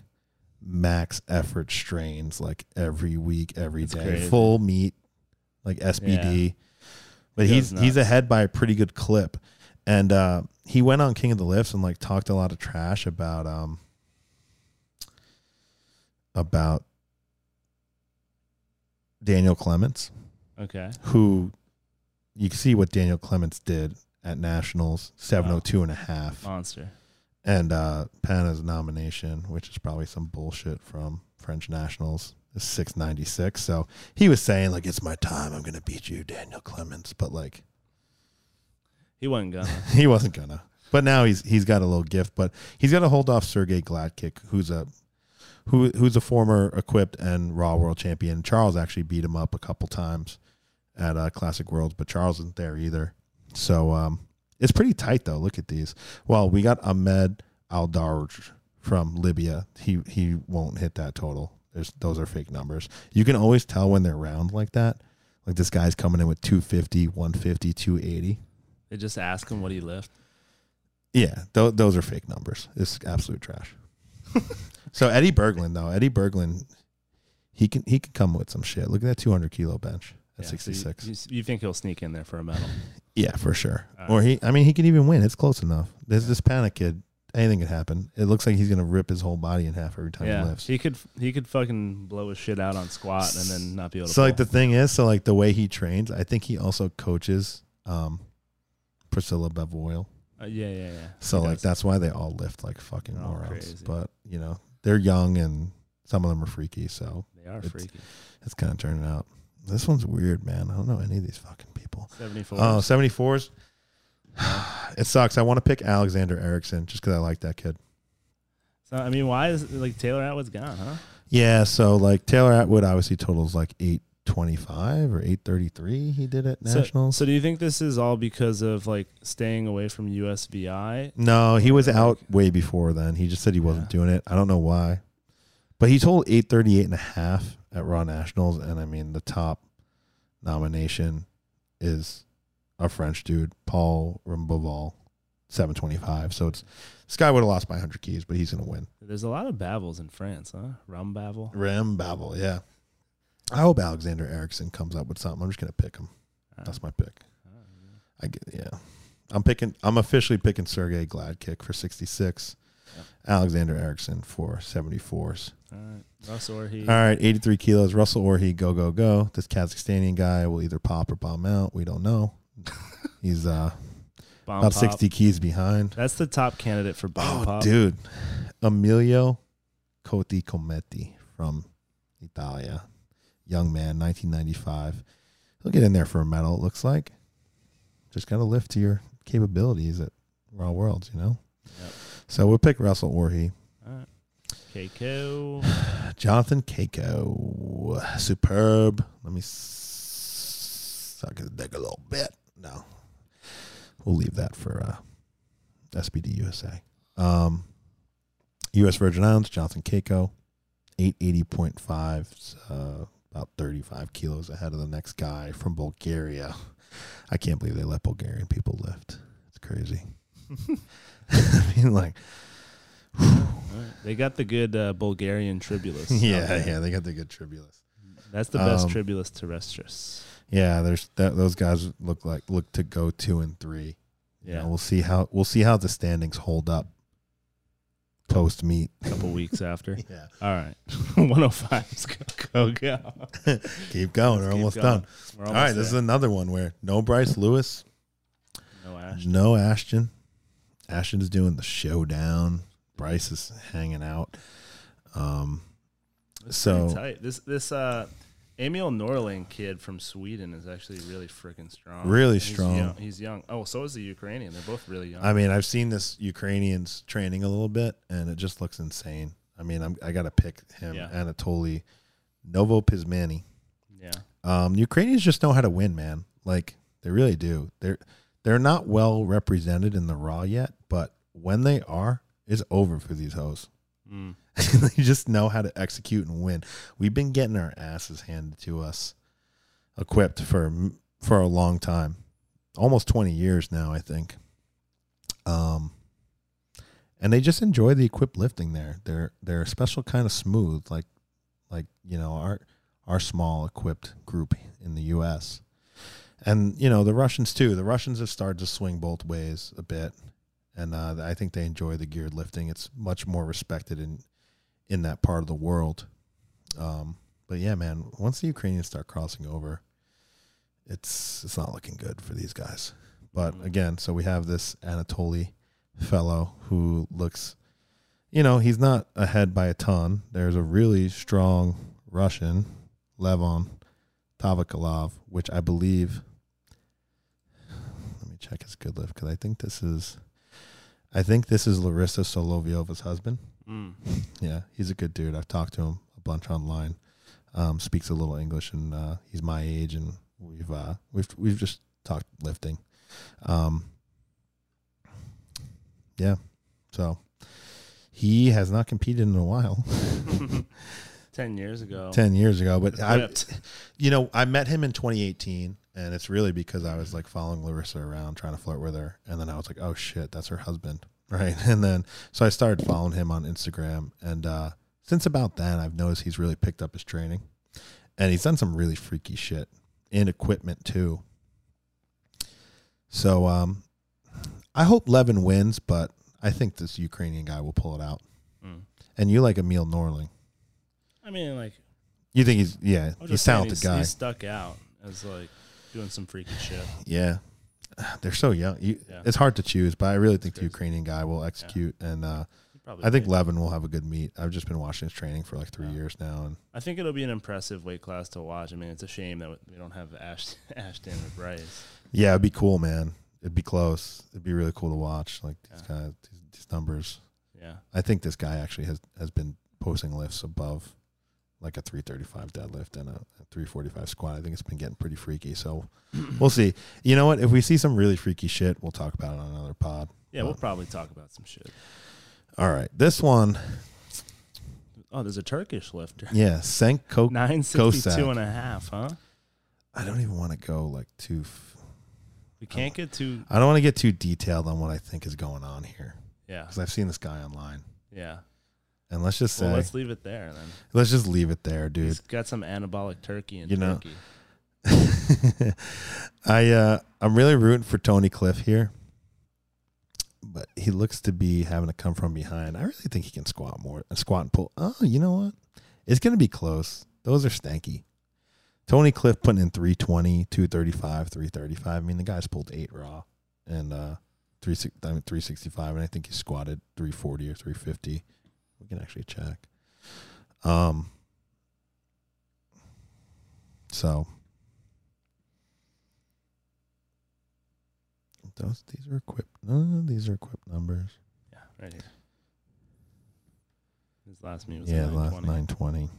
max effort strains like every week, every day, That's crazy. full meat, like SBD. But He he's goes he's ahead by a pretty good clip, and uh, he went on King of the Lifts and like talked a lot of trash about um about Daniel Clements Okay. who you can see what Daniel Clements did at Nationals, 702 and a half. Monster. And uh Pana's nomination, which is probably some bullshit from French Nationals, is 696. So he was saying, like, it's my time. I'm going to beat you, Daniel Clements. But, like, He wasn't gonna. he wasn't to. But now he's he's got a little gift, but he's got to hold off Sergey Gladkikh, who's a who who's a former equipped and Raw World Champion. Charles actually beat him up a couple times at uh, Classic Worlds, but Charles isn't there either. So um, it's pretty tight though. Look at these. Well, we got Ahmed Aldarj from Libya. He he won't hit that total. There's those are fake numbers. You can always tell when they're round like that. Like this guy's coming in with 250, 150, 280. They just ask him what he lift. Yeah, th- those are fake numbers. It's absolute trash. so Eddie Berglund though, Eddie Berglund, he can he can come with some shit. Look at that 200 kilo bench at Yeah, so you- 66. You, think he'll sneak in there for a medal? yeah, for sure. Or he, I mean, he can even win. It's close enough. There's this panic kid. Anything could happen. It looks like he's gonna rip his whole body in half every time he yeah, lifts. he could he could fucking blow his shit out on squat and then not be able to. So like the thing is, so like the way he trains, I think he also coaches um Priscilla Bevoyle. Uh, yeah, yeah, yeah. So like that's why they all lift like fucking They're all morons. crazy. But you know, they're young and some of them are freaky, so they are it's- freaky. it's kind of turning out. This one's weird, man. I don't know any of these fucking people. Seventy four. Oh, 74s. it sucks. I want to pick Alexander Erickson just because I like that kid. So I mean, why is like Taylor Atwood's gone, huh? Yeah, so like Taylor Atwood obviously totals like 825 or 833 he did at So- Nationals. So, do you think this is all because of like staying away from USVI? no, he was Like- out way before then. He just said he wasn't Yeah. doing it. I don't know why. But he told 838 and a half at Raw Nationals and I mean the top nomination is a French dude, Paul Rimbaval, 725. So it's this guy would have lost by 100 keys, but he's going to win. There's a lot of Bavels in France, huh? Rum Bavel. Rim Babel, yeah. I hope Alexander Erickson comes up with something. I'm just gonna pick him. That's my pick. I get, yeah. I'm picking. I'm officially picking Sergey Gladkikh for 66. Alexander Erickson for 74s. All right, Russ Orhii. All right, 83 kilos. Russell Orhii, go go go. This Kazakhstanian guy will either pop or bomb out. We don't know. He's uh Bomb about Pop. 60 keys behind. That's the top candidate for bomb Oh, pop. dude, Emilio Coti Cometti from Italia, young man, 1995. He'll get in there for a medal. It looks like. Just got to lift to your capabilities at Raw Worlds, you know. Yep. So we'll pick Russell Orhii, All right. Cayco. Jonathan Cayco, superb. Let me s- suck his dick a little bit. No, we'll leave that for uh, SBD USA. Um, U.S. Virgin Islands, Jonathan Cayco, eight eighty point five, uh, about thirty five kilos ahead of the next guy from Bulgaria. I can't believe they let Bulgarian people lift. It's crazy. I mean, like, right. They got the good uh, Bulgarian tribulus. yeah, yeah, they got the good tribulus. That's the best Um, tribulus terrestris. Yeah, there's that. Those guys look like look to go two and three. You Yeah, know, we'll see how we'll see how the standings hold up post meat. a couple weeks after. Yeah, All right, 105's go go go. keep going. We're keep almost going. done. We're All almost right, this is another one where no Bryce Lewis, no Ashton. no Ashton. Ashton's doing the showdown. Bryce is hanging out. Um, It's So- tight. This this uh Emil Norling kid from Sweden is actually really freaking strong. Really He's strong. young- He's young. Oh, so is the Ukrainian. They're both really young. I mean, I've seen this Ukrainians training a little bit, and it just looks insane. I mean, I'm, I got to pick him, Yeah. Anatoly Novopismennyi. yeah. Um, Ukrainians just know how to win, man. Like they really do. They're they're not well represented in the raw yet, but when they are, it's over for these hoes. Mm. they just know how to execute and win. We've been getting our asses handed to us, equipped for for a long time, almost twenty years now, I think. Um, and they just enjoy the equipped lifting there. They're they're a special kind of smooth, like like you know our our small equipped group in the U.S. And you know the Russians too. The Russians have started to swing both ways a bit, and uh, I think they enjoy the geared lifting. It's much more respected in in that part of the world. Um, but yeah, man, once the Ukrainians start crossing over, it's it's not looking good for these guys. But Mhm. again, so we have this Anatoly fellow who looks, you know, he's not ahead by a ton. There's a really strong Russian, Levon Tavakalov, which I believe. Let me check his good lift because I think this is, I think this is Larissa Solovyova's husband. Mm. Yeah, he's a good dude. I've talked to him a bunch online. Um, speaks a little English, and uh, he's my age, and we've uh, we've we've just talked lifting. Um, yeah, so he has not competed in a while, Ten years ago. ten years ago. But I, you know, I met him in 2018, and it's really because I was like following Larissa around, trying to flirt with her, and then I was like, oh shit, that's her husband, right? And then so I started following him on Instagram, and uh, since about then, I've noticed he's really picked up his training, and he's done some really freaky shit. in equipment too. So um, I hope Levin wins, but I think this Ukrainian guy will pull it out. Mm. And you like Emil Norling? I mean, like You think he's yeah, he's talented he's, guy. He's stuck out as like doing some freaky shit. Yeah, they're so young. You, Yeah. It's hard to choose, but I really think the Ukrainian guy will execute, and uh, I think. Levin will have a good meet. I've just been watching his training for like three Yeah. years now, and I think it'll be an impressive weight class to watch. I mean, it's a shame that we don't have Ash, Ashton or Bryce. yeah, it'd be cool, man. It'd be close. It'd be really cool to watch. Like these Yeah. guys, these, these numbers. Yeah, I think this guy actually has has been posting lifts above like a 335 deadlift and a, a 345 squat. I think it's been getting pretty freaky. So we'll see. You know what? If we see some really freaky shit, we'll talk about it on another pod. yeah, we'll probably talk about some shit. All right, this one, Oh, there's a Turkish lifter. yeah, Senko. Nine sixty-two and a half, huh? I don't even want to go like too. F- We can't get too. I don't want to get too detailed on what I think is going on here Yeah, because I've seen this guy online. yeah. And let's just say, Well, let's, leave it there then. Let's just leave it there, dude. He's got some anabolic turkey in You know, Turkey. I uh I'm really rooting for Tony Cliff here. But he looks to be having to come from behind. I really think he can squat more squat and pull. Oh, you know what? It's gonna be close. Those are stanky. Tony Cliff putting in 320, 235, 335. I mean the guy's pulled eight raw and uh three six I mean, 365 and I think he squatted 340 or 350. We can actually check. Um so Those these are equipped. No, these are equipped numbers. Yeah, right here. His last meet was yeah, yeah, last 920. nine twenty.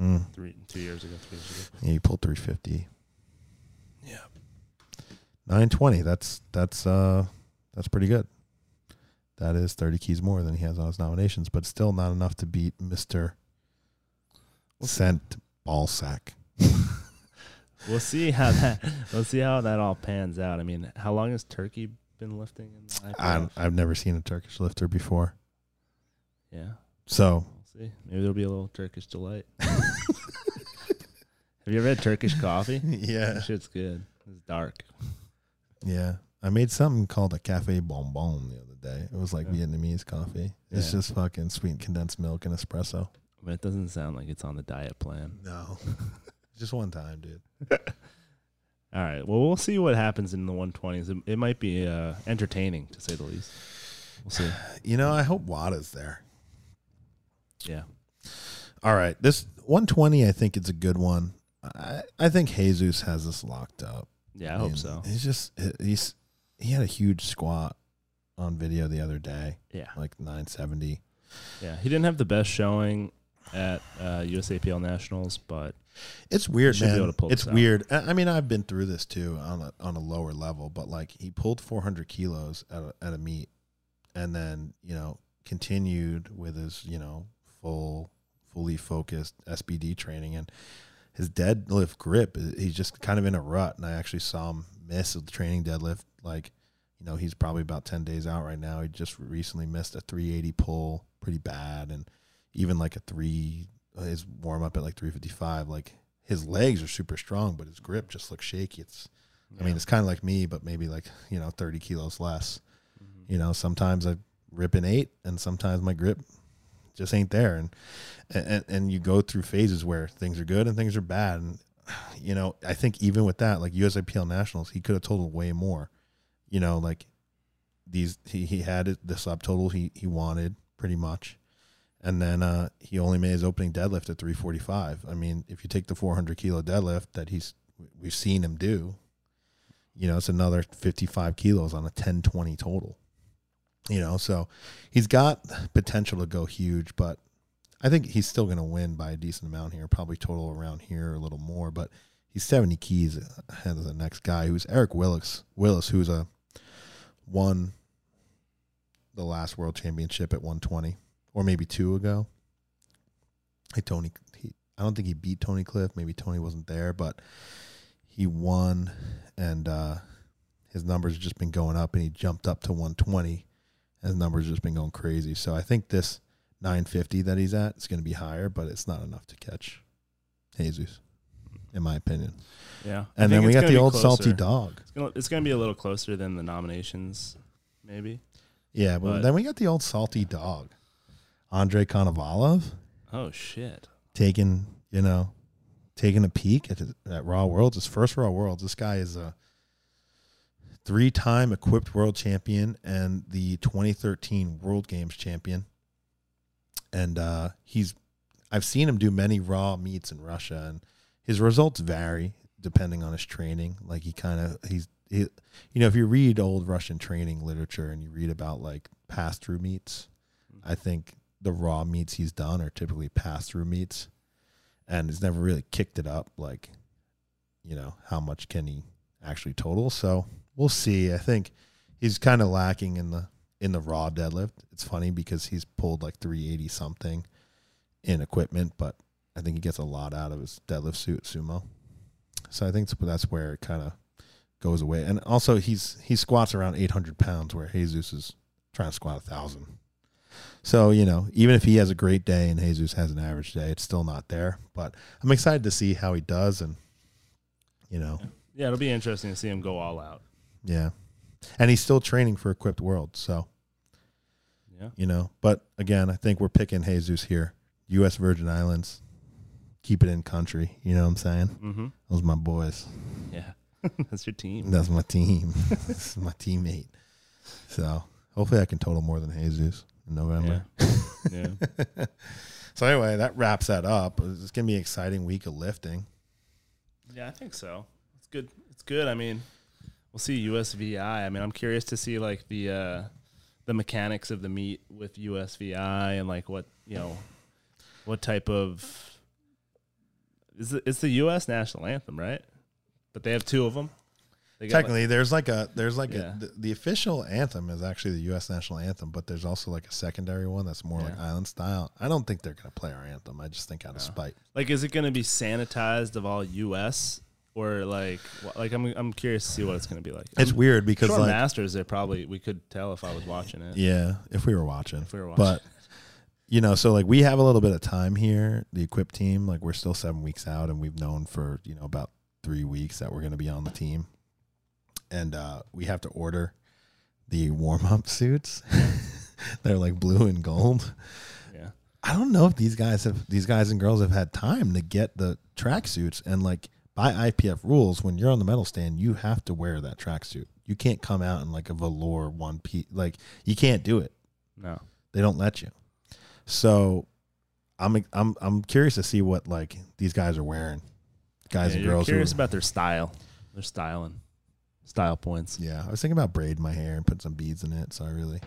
Mm. Three, two years ago, three years ago. Yeah, you pulled three fifty. Yeah. Nine twenty. That's that's uh that's pretty good. That is thirty keys more than he has on his nominations, but still not enough to beat Mister Cent Ballsack. We'll see how that. We'll see how that all pans out. I mean, how long has Turkey been lifting? In the I, I've never seen a Turkish lifter before, yeah, so we'll see. Maybe there'll be a little Turkish delight. Have you ever had Turkish coffee? yeah, That shit's good. It's dark. yeah. I made something called a cafe bonbon the other day. It was like Yeah. Vietnamese coffee. It's Yeah. just fucking sweet condensed milk and espresso. But it doesn't sound like it's on the diet plan. No, just one time, dude. All right. Well, we'll see what happens in the 120s. It, it might be uh, entertaining to say the least. We'll see. You know, I hope Wada's there. Yeah. All right, this 120, I think it's a good one. I, I think Jesus has this locked up. Yeah, I hope so. He's just he's he had a huge squat on video the other day, Yeah. like 970. Yeah. He didn't have the best showing at uh, USAPL Nationals, but It's weird, man. able to pull it's this out. weird. I mean, I've been through this too on a on a lower level, but like he pulled 400 kilos at a, at a meet, and then you know continued with his you know full fully focused SBD training and his deadlift grip. He's just kind of in a rut, and I actually saw him miss the training deadlift. Like you know, he's probably about 10 days out right now. He just recently missed a 380 pull pretty bad, and even like a three his warm up at like 355 like his legs are super strong but his grip just looks shaky. It's i mean it's kind of like me but maybe like you know 30 kilos less. Mhm. you know sometimes i rip an eight and sometimes my grip just ain't there. And and and you go through phases where things are good and things are bad. And you know i think even with that like usapl nationals he could have totaled way more you know like these he, he had the subtotal he he wanted pretty much and then uh, he only made his opening deadlift at 345. I mean, if you take the 400 kilo deadlift that he's we've seen him do, you know, it's another 55 kilos on a 1020 total. You know, so he's got potential to go huge, but I think he's still going to win by a decent amount here, probably total around here a little more. But he's 70 keys ahead of the next guy, who's Eric Willis. Willis, who's a won the last world championship at 120 or maybe two ago. Hey Tony, he, I don't think he beat Tony Cliff. Maybe Tony wasn't there, but he won, and uh, his numbers just been going up. And he jumped up to 120. and His numbers just been going crazy. So I think this 950 that he's at is going to be higher, but it's not enough to catch Jesus. In my opinion. Yeah, And then we got the old salty dog. It's gonna, it's gonna be a little closer than the nominations, maybe. Yeah, but, But- then we got the old salty dog, Andre Konovalov, Oh shit! taking you know, taking a peek at at Raw Worlds. His first Raw Worlds. This guy is a three-time equipped world champion and the 2013 World Games champion. And uh, he's, I've seen him do many Raw meets in Russia, and his results vary depending on his training. Like he kind of he's he, you know, if you read old Russian training literature and you read about like pass through meets, mm-hmm. I think the raw meets he's done are typically pass through meets, and he's never really kicked it up like, you know, how much can he actually total? So we'll see. I think he's kind of lacking in the in the raw deadlift. It's funny because he's pulled like 380 something in equipment, but I think he gets a lot out of his deadlift suit sumo. So I think that's- where it kind of goes away. And also he's he squats around 800 pounds, where Jesus is trying to squat a thousand. So you know, even if he has a great day and Jesus has an average day, it's still not there. But I'm excited to see how he does, and you know, Yeah, it'll be interesting to see him go all out. yeah. And he's still training for Equipped World, so Yeah, you know. But again, I think we're picking Jesus here, U.S. Virgin Islands. Keep it in country. You know what I'm saying? mm-hmm. Those my boys. yeah. That's your team. That's my team. this is my teammate. So hopefully I can total more than Jesus in November. Yeah. So anyway, that wraps that up. It's gonna be an exciting week of lifting. Yeah, I think so. It's good. It's good. I mean, we'll see USVI. I mean, I'm curious to see like the uh the mechanics of the meet with USVI and like what you know, what type of is it, it's the U.S. national anthem, right? But they have two of them. They got, like- Technically, there's like a there's like Yeah. a the, the official anthem is actually the U.S. national anthem, but there's also like a secondary one that's more like island style. I don't think they're gonna play our anthem. I just think out of spite. like, is it going to be sanitized of all U.S. or like like I'm I'm curious to see what it's going to be like. It's I'm weird because sure like Masters, they probably we could tell if I was watching it. yeah, if we were watching, If we were watching. but you know, so like we have a little bit of time here. The equip team, like we're still seven weeks out, and we've known for you know about three weeks that we're going to be on the team, and uh, we have to order the warm up suits. They're like blue and gold. yeah. I don't know if these guys have these guys and girls have had time to get the tracksuits and like by IPF rules, when you're on the medal stand, you have to wear that tracksuit. You can't come out in like a velour one piece. Like you can't do it. No. They don't let you. So I'm I'm I'm curious to see what like these guys are wearing. Guys Yeah, and girls. who- curious about their style, their style and style points. yeah, I was thinking about braid my hair and put some beads in it. So I really,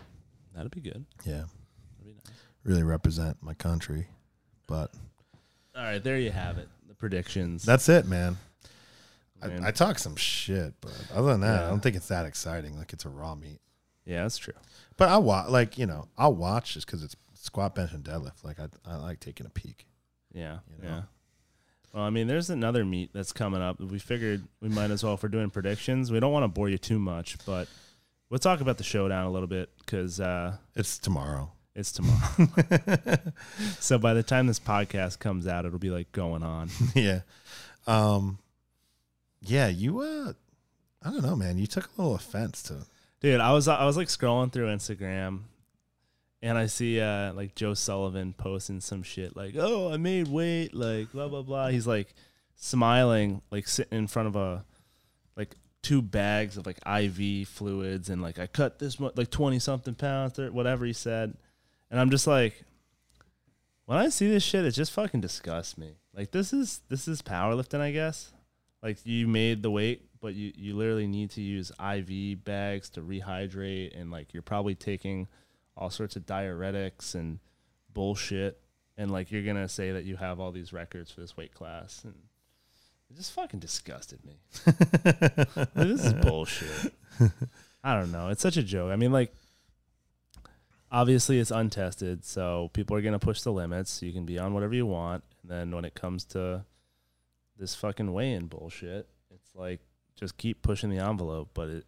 That'd be good. yeah, That'd be nice. really represent my country. But All right, there you have it. The predictions. that's it, man. Man. I, I talk some shit, but other than that, I don't think it's that exciting. Like it's a raw meat. yeah, that's true. But I watch, like you know, I'll watch just because it's squat, bench, and deadlift. Like I, I like taking a peek. Yeah, You know? yeah. Well, I mean, there's another meet that's coming up. We figured we might as well, if we're doing predictions, we don't want to bore you too much, but we'll talk about the showdown a little bit because uh, It's tomorrow. it's tomorrow. so by the time this podcast comes out, it'll be like going on. yeah, um, yeah. You, uh, I don't know, man. You took a little offense to. Dude, I was I was like scrolling through Instagram and I see uh like Joe Sullivan posting some shit like, "Oh, I made weight," like blah blah blah. He's like smiling like sitting in front of a like two bags of like IV fluids and like I cut this much like 20 something pounds or whatever he said. And I'm just like when I see this shit it just fucking disgusts me. Like this is this is powerlifting, I guess. Like you made the weight, but you you literally need to use IV bags to rehydrate, and like you're probably taking all sorts of diuretics and bullshit, and like you're gonna say that you have all these records for this weight class, and it just fucking disgusted me. Like, this is bullshit. I don't know. It's such a joke. I mean, like, obviously it's untested, so people are gonna push the limits. You can be on whatever you want, and then when it comes to this fucking weigh-in bullshit, it's like just keep pushing the envelope. But it,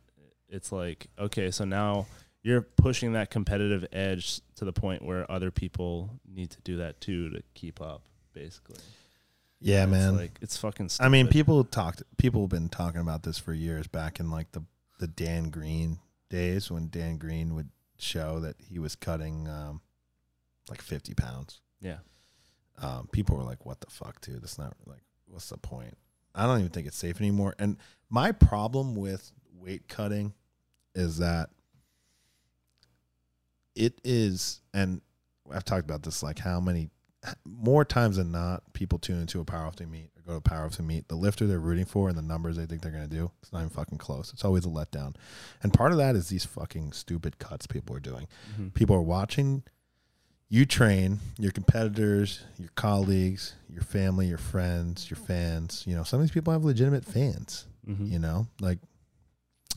it's like okay, so now you're pushing that competitive edge to the point where other people need to do that too to keep up, basically. Yeah, And it's man. like it's fucking. Stupid. I mean, people talked. People have been talking about this for years. Back in like the the Dan Green days, when Dan Green would show that he was cutting um, like fifty pounds. Yeah. Um, people were like, "What the fuck, dude? That's not like, what's the point?" I don't even think it's safe anymore. And my problem with weight cutting is that it is, and I've talked about this like how many more times than not, people tune into a powerlifting meet or go to a powerlifting meet. The lifter they're rooting for and the numbers they think they're going to do, it's not even fucking close. It's always a letdown. And part of that is these fucking stupid cuts people are doing. Mhm. People are watching you train, your competitors, your colleagues, your family, your friends, your fans. You know, some of these people have legitimate fans, Mhm. you know, like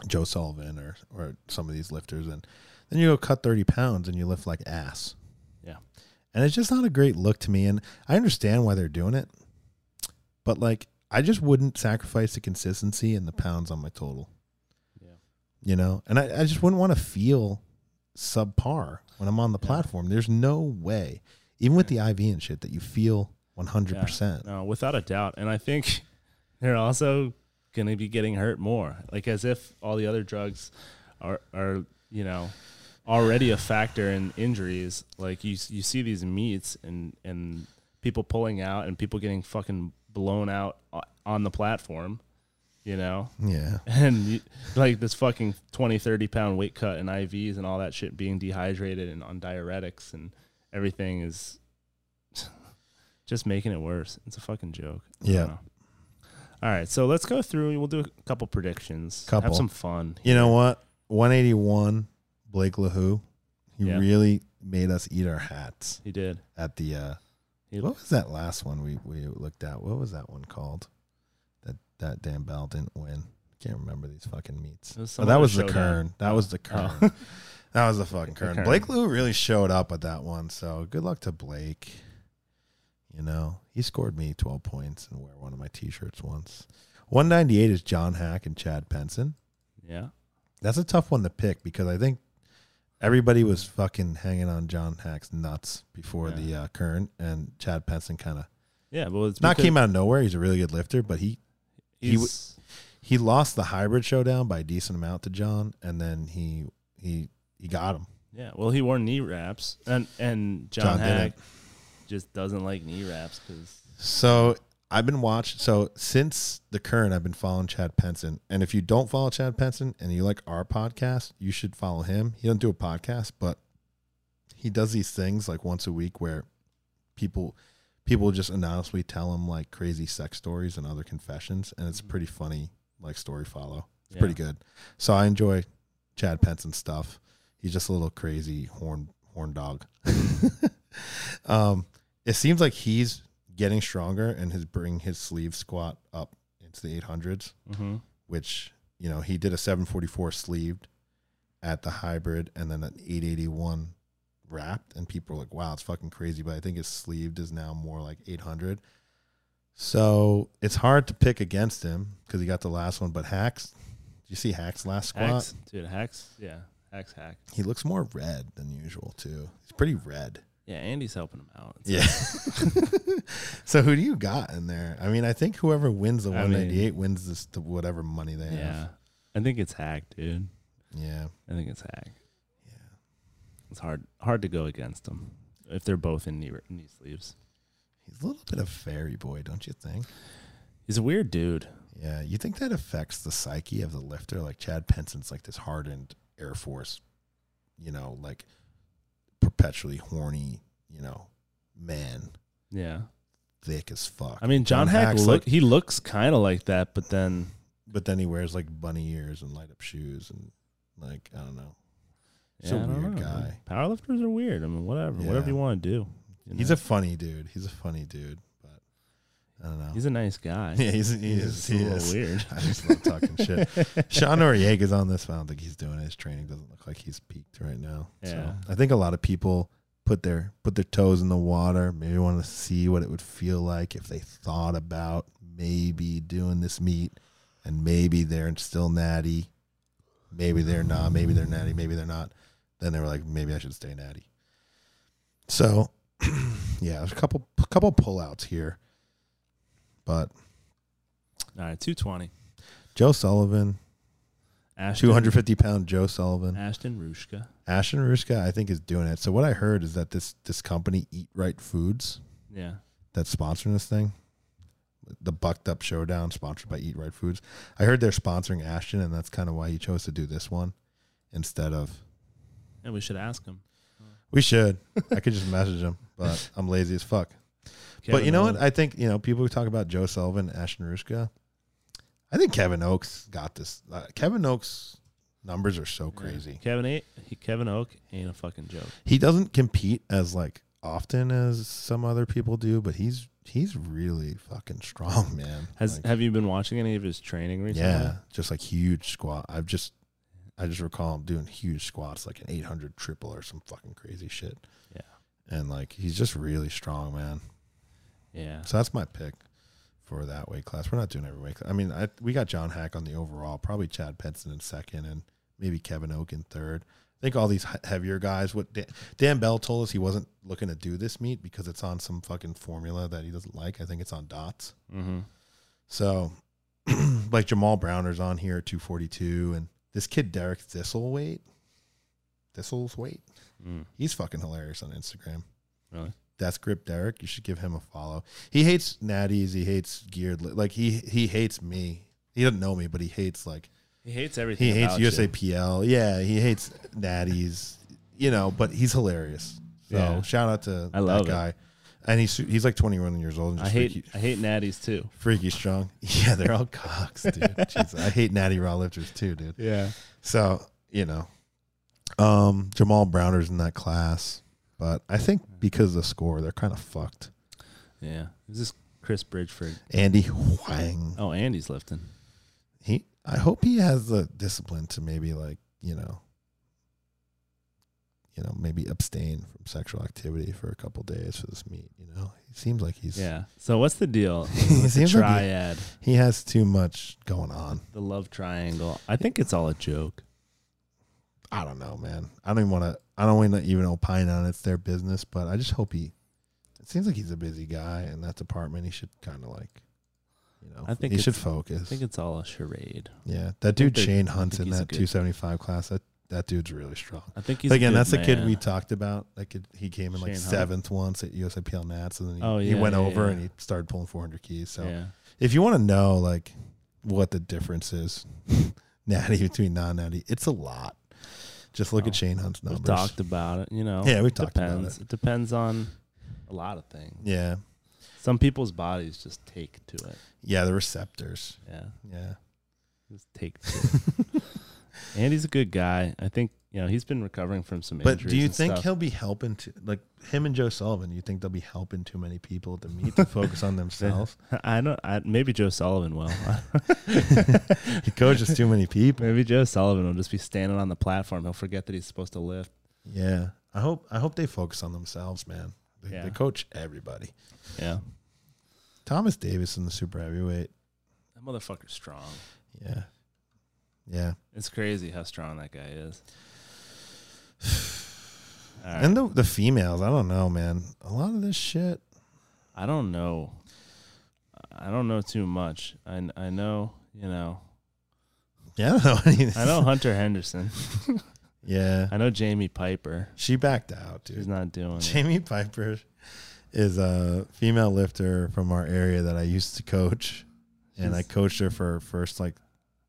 Joe Sullivan or, or some of these lifters. And then you go cut 30 pounds and you lift like ass. Yeah. And it's just not a great look to me. And I understand why they're doing it, but like, I just wouldn't sacrifice the consistency and the pounds on my total, Yeah. you know? And I, I just wouldn't want to feel subpar when I'm on the Yeah. platform. There's no way, even with the IV and shit, that you feel 100%. No, without a doubt. And I think they're also going to be getting hurt more. Like as if all the other drugs are are, you know, already a factor in injuries. Like you you see these meets and and people pulling out and people getting fucking blown out on the platform, you know? Yeah. And you, like this fucking 20 30 pound weight cut and IVs and all that shit being dehydrated and on diuretics and everything is just making it worse. It's a fucking joke. Yeah. All right, so let's go through. We'll do a couple predictions. Couple. Have some fun. You know what? 181, Blake Lehew. He Yeah. really made us eat our hats He did. at the uh He, what was that last one we, we looked at? What was that one called? That that Dan Bell didn't win. Can't remember these fucking meets. Was Oh, some that other was the. Kern. That Oh. was the Oh. Kern. that was the fucking Kern. Kern. Blake Lehew really showed up at that one. So good luck to Blake. You know, he scored me 12 points and wear one of my t-shirts once. 198 is John Haack and Chad Penson. yeah. That's a tough one to pick because I think everybody was fucking hanging on John Haack's nuts before Yeah. the uh, Kern, and Chad Penson kind of Yeah. Well, it's not came out of nowhere. He's a really good lifter, but he he he lost the hybrid showdown by a decent amount to John, and then he he he got him. yeah. Well, he wore knee wraps, and and John, John. Haack just doesn't like knee wraps because So I've been watching. So since the current, I've been following Chad Penson, and if you don't follow Chad Penson and you like our podcast, you should follow him. He doesn't do a podcast, but he does these things like once a week where people people just anonymously tell him like crazy sex stories and other confessions, and it's pretty funny like story follow. It's pretty good. So I enjoy Chad Penson stuff. He's just a little crazy horn horn dog. um, it seems like he's getting stronger and his bring his sleeve squat up into the 800s, Mm-hmm. which you know he did a 744 sleeved at the hybrid and then an 881 wrapped, and people were like, "Wow, it's fucking crazy." But I think his sleeved is now more like 800. So it's hard to pick against him because he got the last one. But Hacks, did you see Hacks last squat? Hacks, dude. Hacks. Yeah. Hacks. Haack. He looks more red than usual too. He's pretty red. Yeah. Andy's helping him out. It's Yeah. so who do you got in there? I mean, I think whoever wins the I mean- 198 wins this the whatever money they Yeah. have. I think it's Haack, dude. Yeah. I think it's Haack. Yeah. It's hard hard to go against them if they're both in knee, knee sleeves. He's a little bit of fairy boy, don't you think? He's a weird dude. Yeah. You think that affects the psyche of the lifter? Like Chad Penson's like this hardened Air Force, you know, like perpetually horny, you know, man, Yeah. thick as fuck. I mean, John, John Haack look like- he looks kind of like that, but then but then he wears like bunny ears and light up shoes and like I don't know. He's yeah, a I don't weird know. guy. Powerlifters are weird. I mean, whatever, whatever you want to do. you He's a funny dude. He's a funny dude, I don't know. he's a nice guy. yeah, he's, he He's is. He a little is. weird. I just love talking shit. Sean Noriega's on this. but I don't think he's doing it. His training doesn't look like he's peaked right now. Yeah. So I think a lot of people put their put their toes in the water. Maybe want to see what it would feel like if they thought about maybe doing this meet, and maybe they're still natty. Maybe they're not. Maybe they're natty. Maybe they're not. Then they were like, maybe I should stay natty. So, yeah, there's a couple couple pullouts here. But All right, 220. Joe Sullivan, Ashton, 250 pound Joe Sullivan, Ashton Rouska. Ashton Rouska, I think is doing it. So what I heard is that this this company Eat Right Foods Yeah. that's sponsoring this thing, the Bucked Up Showdown, sponsored by Eat Right Foods. I heard they're sponsoring Ashton, and that's kind of why he chose to do this one instead of. And we should ask him. We should. I could just message him, but I'm lazy as fuck. But you know what? I think you know people who talk about Joe Sullivan, Ashton Rouska. I think Kevin Oakes got this. Uh, Kevin Oakes numbers are so crazy. Kevin ain't, he, Kevin Oak ain't a fucking joke. He doesn't compete as like often as some other people do, but he's he's really fucking strong, man. Has Like, have you been watching any of his training recently? yeah, just like huge squat. I've just I just recall him doing huge squats, like an 800 triple or some fucking crazy shit. Yeah. and like he's just really strong, man. Yeah. So that's my pick for that weight class. We're not doing every weight class. I mean, I, we got John Haack on the overall, probably Chad Penson in second, and maybe Kevin Oak in third. I think all these heavier guys. What Dan, Dan Bell told us he wasn't looking to do this meet because it's on some fucking formula that he doesn't like. I think it's on dots. Mm-hmm. So, like Jamal Browner's on here at 242, and this kid Derek Thistleweight, Thistle's weight, Mm. he's fucking hilarious on Instagram. Really? That's Grip Derek. You should give him a follow. He hates natties. He hates geared. Like he he hates me. He doesn't know me, but he hates like He hates everything. he hates about you. USAPL. Yeah, he hates natties. You know, but he's hilarious. So Yeah. shout out to I love it. that guy. And he's he's like 21 years old. And I hate freaky, I hate natties too. freaky strong. Yeah, they're all cocks, dude. Jeez, I hate natty raw lifters too, dude. Yeah. So you know, um, Jamal Browner's in that class, but I think because of the score, they're kind of fucked. Yeah. Is this Chris Bridgeford? Andy Huang. Oh, Andy's lifting. He I hope he has the discipline to maybe like, you know, you know, maybe abstain from sexual activity for a couple days for this meet, you know. He seems like he's Yeah. So what's the deal? He seems like he- triad, he has too much going on. the love triangle. I think it's all a joke. I don't know, man. I don't even want to I don't want to even opine on it. It's their business, but I just hope he it seems like he's a busy guy in that department. He should kind of like you know, I think he should focus. I think it's all a charade. yeah, that dude Shane Hunt's in that 275 class. That that dude's really strong. I think he's But again, that's the kid we talked about. That kid, he came in like Shane Hunt. seventh once at USAPL Nats, and then he, Oh, he went yeah, over yeah. and he started pulling 400 keys. So yeah. if you want to know like what the difference is, natty between non-natty, it's a lot. Just look Oh, at Shane Hunt's numbers. We've talked about it. You know. Yeah, we talked about it. It depends on a lot of things. yeah, Some people's bodies just take to it. yeah, the receptors. Yeah. Yeah, Just take to it. Andy's a good guy. I think you know he's been recovering from some but injuries. do you think stuff. he'll be helping to like him and Joe Sullivan? You think they'll be helping too many people to meet to focus on themselves? I don't. I, maybe Joe Sullivan will. he coaches too many people. maybe Joe Sullivan will just be standing on the platform. He'll forget that he's supposed to lift. Yeah, I hope I hope they focus on themselves, man. They, Yeah. they coach everybody. Yeah, Thomas Davis in the super heavyweight. that motherfucker's strong. Yeah, yeah. It's crazy how strong that guy is. Right. And the the females, I don't know, man. A lot of this shit. I don't know. I don't know too much. I I know you know. Yeah, I don't know. I know Hunter Henderson. yeah, I know Jamie Piper. she backed out, She's not doing it. Jamie Piper is a female lifter from our area that I used to coach, and I coached her for her first like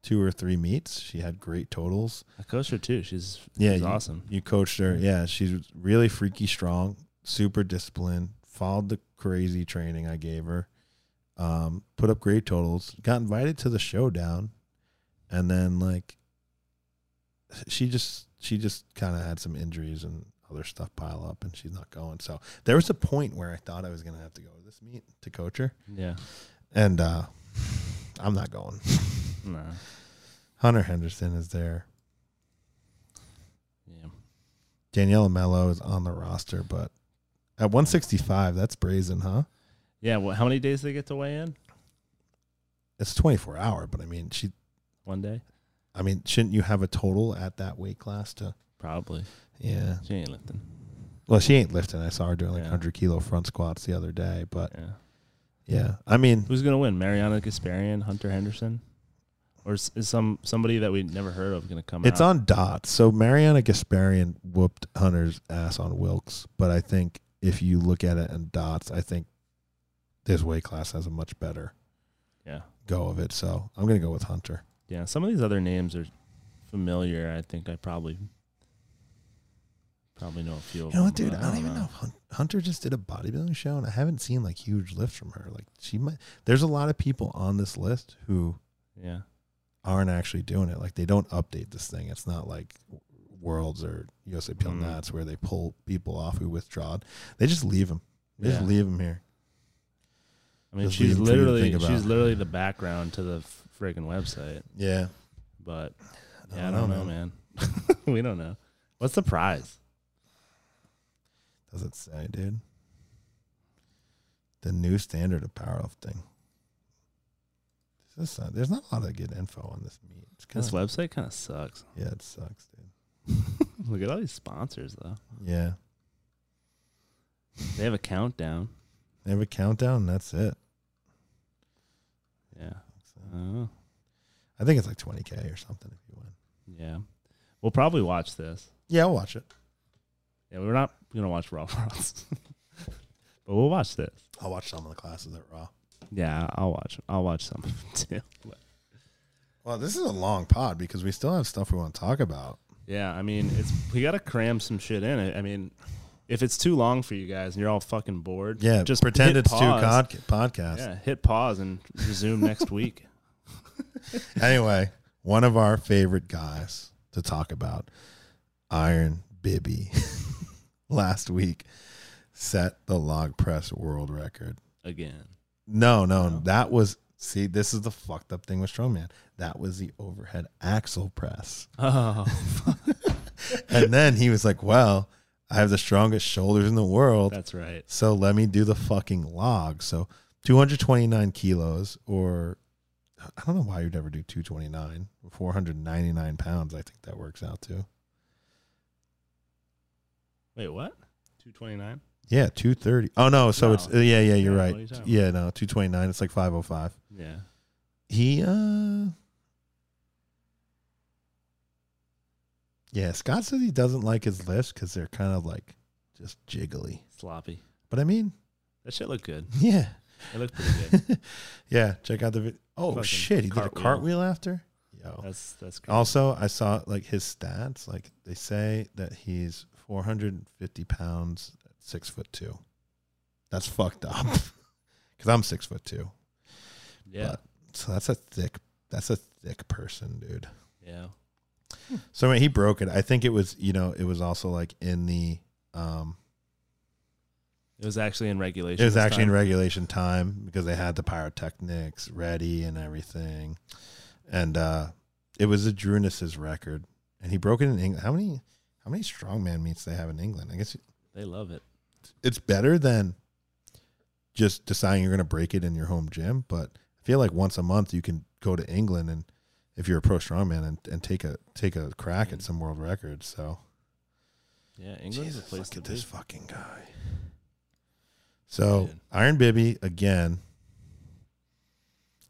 two or three meets. She had great totals. I coached her too. She's Yeah, she's you- awesome. You coached her. Yeah, she's really freaky strong, super disciplined, followed the crazy training I gave her, um, put up great totals, got invited to the showdown, and then like she just she just kind of had some injuries and other stuff pile up and she's not going. So there was a point where I thought I was gonna have to go to this meet to coach her. Yeah. And uh I'm not going. No. Hunter Henderson is there. Yeah. Daniela Mello is on the roster, but at 165, that's brazen, huh? Yeah. Well, how many days they get to weigh in? It's 24 hour, but I mean, she, One day, I mean, shouldn't you have a total at that weight class to? probably. Yeah. She ain't lifting. Well, she ain't lifting. I saw her doing like Yeah. 100 kilo front squats the other day, but Yeah. Yeah, I mean, Who's gonna win? Mariana Gasparyan, Hunter Henderson, or is, is some somebody that we never heard of gonna come it's out? on dots. So Mariana Gasparyan whooped Hunter's ass on Wilkes, but I think if you look at it in dots, I think this weight class has a much better Yeah, go of it. So I'm gonna go with Hunter. yeah. Some of these other names are familiar. I think I probably probably know a few. Of You know what, them, dude? but I don't even know. Hun- Hunter just did a bodybuilding show, and I haven't seen like huge lifts from her. Like she might. There's a lot of people on this list who Yeah, aren't actually doing it. Like they don't update this thing. It's not like Worlds or USAPL Peel Mhm. Nats where they pull people off who withdraw. They just leave them. They Yeah. just leave them here. I mean Just she's leave 'em for you to literally she's literally the background to the friggin' website. Yeah. But yeah, I don't know, man. we don't know. What's the prize? Does it say, dude? The new standard of powerlifting. This is not- there's not a lot of good info on this meet. It's This website kind of sucks. yeah, it sucks, dude. Look at all these sponsors though. Yeah. They have a countdown. They have a countdown, and that's it. Yeah. So, I think it's like 20K or something if you win. yeah. We'll probably watch this. Yeah, I'll watch it. Yeah, we're not gonna watch Raw Bros, but we'll watch this. I'll watch some of the classes at Raw. Yeah, I'll watch. I'll watch some of them too. Well, this is a long pod because we still have stuff we want to talk about. Yeah, I mean, it's we gotta cram some shit in. it. I mean, if it's too long for you guys and you're all fucking bored, Yeah, just pretend hit it's pause. two cod- podcasts. Yeah, hit pause and resume next week. Anyway, one of our favorite guys to talk about, Iron Biby, last week set the log press world record. Again. No, no, no, that was see. This is the fucked up thing with strongman. That was the overhead axle press. Oh, and then he was like, "Well, I have the strongest shoulders in the world. That's right. So let me do the fucking log. So 229 kilos, or I don't know why you'd ever do two twenty nine. Four hundred ninety nine pounds. I think that works out too. Wait, what? 229? Yeah, two thirty. Oh no, so No. it's uh, yeah, yeah. You're Yeah, right. Yeah, no, two twenty nine. It's like five oh five. Yeah. He uh. Yeah, Scott says he doesn't like his lifts because they're kind of like just jiggly. Sloppy. But I mean, That shit looked good. yeah, It looked pretty good. yeah. Check out the video. Oh shit, he did a cartwheel. after. Yo. That's that's. Also, I saw like his stats. Like they say that he's 450 pounds six foot two. That's fucked up. Because I'm six foot two. yeah. but- So that's a thick. That's a thick person, dude. yeah. So I mean, he broke it. I think it was, you know, it was also like in the, um, It was actually in regulation. it was actually in time. regulation time because they had the pyrotechnics ready and everything, and uh it was a Zydrunas's record, and he broke it in England. How many, how many strongman meets they have in England? I guess They love it. It's better than just deciding you're going to break it in your home gym. But I feel like once a month you can go to England and if you're a pro strongman and, and take a take a crack at some world records. So Yeah, England's Jesus, a place look to at be. this fucking guy. So. Iron Biby again.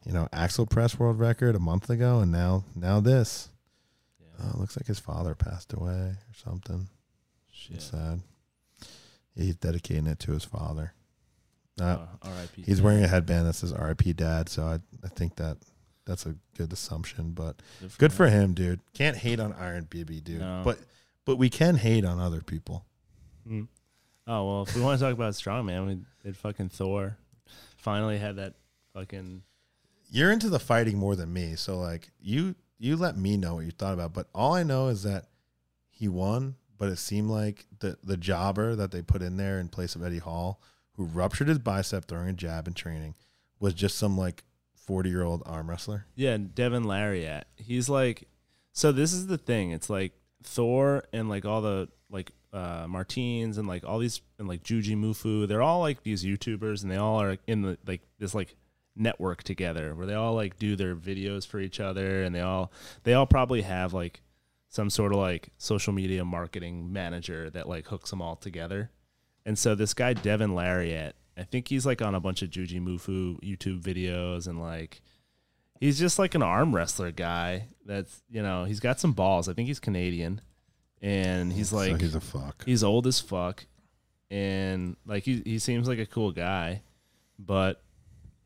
You know, axle press world record a month ago, and now now this. Yeah. Uh, looks like his father passed away or something. Shit. It's sad. He's dedicating it to his father. Uh, Uh, R.I.P. He's wearing a headband that says RIP dad, so I I think that that's a good assumption. But good for him, dude. Can't hate on Iron Biby, dude. No. But but we can hate on other people. Mm. Oh well, if we want to talk about strongman, we did fucking Thor. Finally had that fucking. You're into the fighting more than me, so like you you let me know what you thought about. But all I know is that he won, but it seemed like the the jobber that they put in there in place of Eddie Hall, who ruptured his bicep throwing a jab in training, was just some like forty year old arm wrestler. Yeah, Devon Larratt. He's like, so this is the thing. It's like Thor and like all the like uh Martins and like all these and like Jujimufu. They're all like these YouTubers and they all are in the like this like network together where they all like do their videos for each other and they all they all probably have like some sort of like social media marketing manager that like hooks them all together. And so this guy Devon Larratt, I think he's like on a bunch of Jujimufu YouTube videos and like he's just like an arm wrestler guy. That's you know he's got some balls. I think he's Canadian, and he's So like he's a fuck. he's old as fuck, and like he he seems like a cool guy, but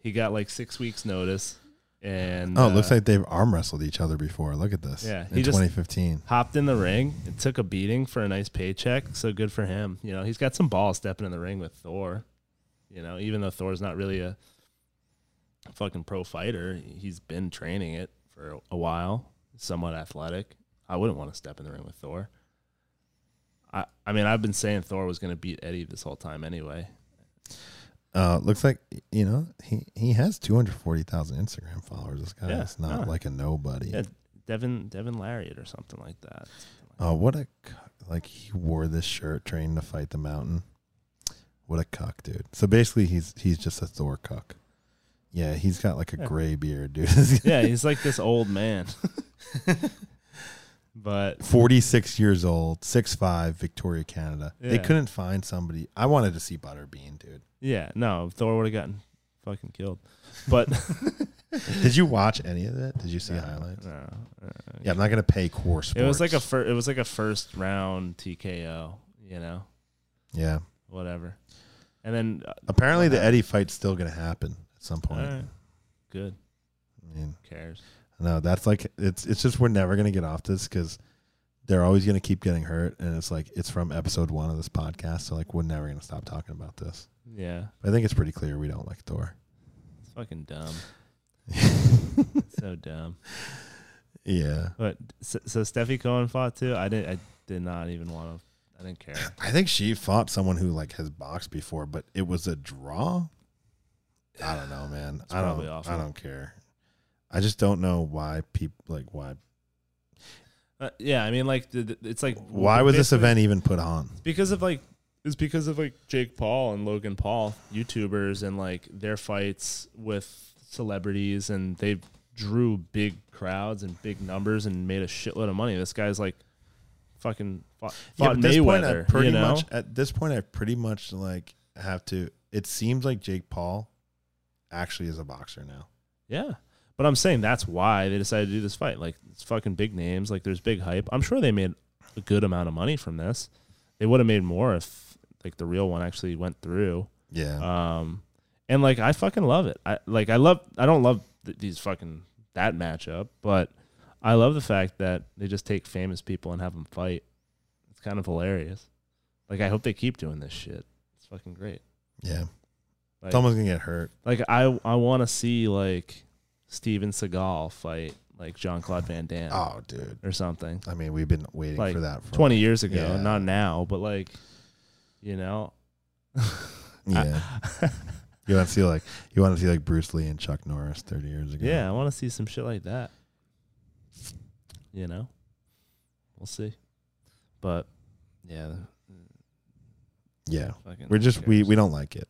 he got like six weeks notice, and Oh, it looks uh, like they've arm wrestled each other before. Look at this. Yeah, in just- 2015. hopped in the ring and took a beating for a nice paycheck. So good for him. You know, he's got some balls stepping in the ring with Thor. You know, even though Thor's not really a fucking pro fighter, he's been training it for a while, somewhat athletic. I wouldn't want to step in the ring with Thor. I I mean, I've been saying Thor was going to beat Eddie this whole time anyway. Uh, looks like you know he he has 240,000 Instagram followers. This guy Yeah, is not no. like a nobody. Yeah, Devin Devon Larratt or something like that. Oh, what a like he wore this shirt training to fight the mountain. What a cuck, dude. So basically, he's he's just a Thor cuck. Yeah, he's got like a Yeah. gray beard, dude. yeah, he's like this old man. but 46 years old, six five, Victoria, Canada. They Yeah. couldn't find somebody. I wanted to see Butterbean, dude. Yeah, no, Thor would have gotten fucking killed. But Did you watch any of that? Did you see No, highlights? no, uh, Yeah, I'm not gonna pay core sports. It was like a fir- it was like a first round TKO, you know, yeah. whatever. And then uh, Apparently, the? Eddie fight's still gonna happen at some point. Good. I mean, Who cares? No, that's like it's it's just we're never gonna get off this because they're always gonna keep getting hurt, and it's like it's from episode one of this podcast, so like we're never gonna stop talking about this. Yeah, I think it's pretty clear we don't like Thor. it's fucking dumb. so dumb. yeah, But so, so Stefi Cohen fought too. I didn't. I did not even want to. I didn't care. I think she fought someone who like has boxed before, but it was a draw. I don't know, man. It's I don't. I don't care. I just don't know why people like why. Uh, yeah, I mean, like the, the- it's like Why was this event even put on? because of like it's because of like Jake Paul and Logan Paul, YouTubers, and like their fights with celebrities, and they drew big crowds and big numbers and made a shitload of money. This guy's like fucking fought, fought at this point, Mayweather. pretty you know, much at this point, I pretty much like have to. It seems like Jake Paul actually is a boxer now. yeah. But I'm saying that's why they decided to do this fight. Like it's fucking big names. Like there's big hype. I'm sure they made a good amount of money from this. They would have made more if like the real one actually went through. Yeah, Um, and like I fucking love it. I like I love. I don't love th- these fucking that matchup, but I love the fact that they just take famous people and have them fight. It's kind of hilarious. Like I hope they keep doing this shit. It's fucking great. yeah. Like, Someone's gonna get hurt. like I I want to see like Steven Seagal fight like Jean Claude Van Damme Oh, dude. or something. I mean, we've been waiting Like, for that for Twenty years ago, Yeah. not now, but like, you know. Yeah, you want to see like you want to see like Bruce Lee and Chuck Norris thirty years ago. Yeah, I want to see some shit like that. You know, we'll see. But yeah, yeah. We're just we we don't like it.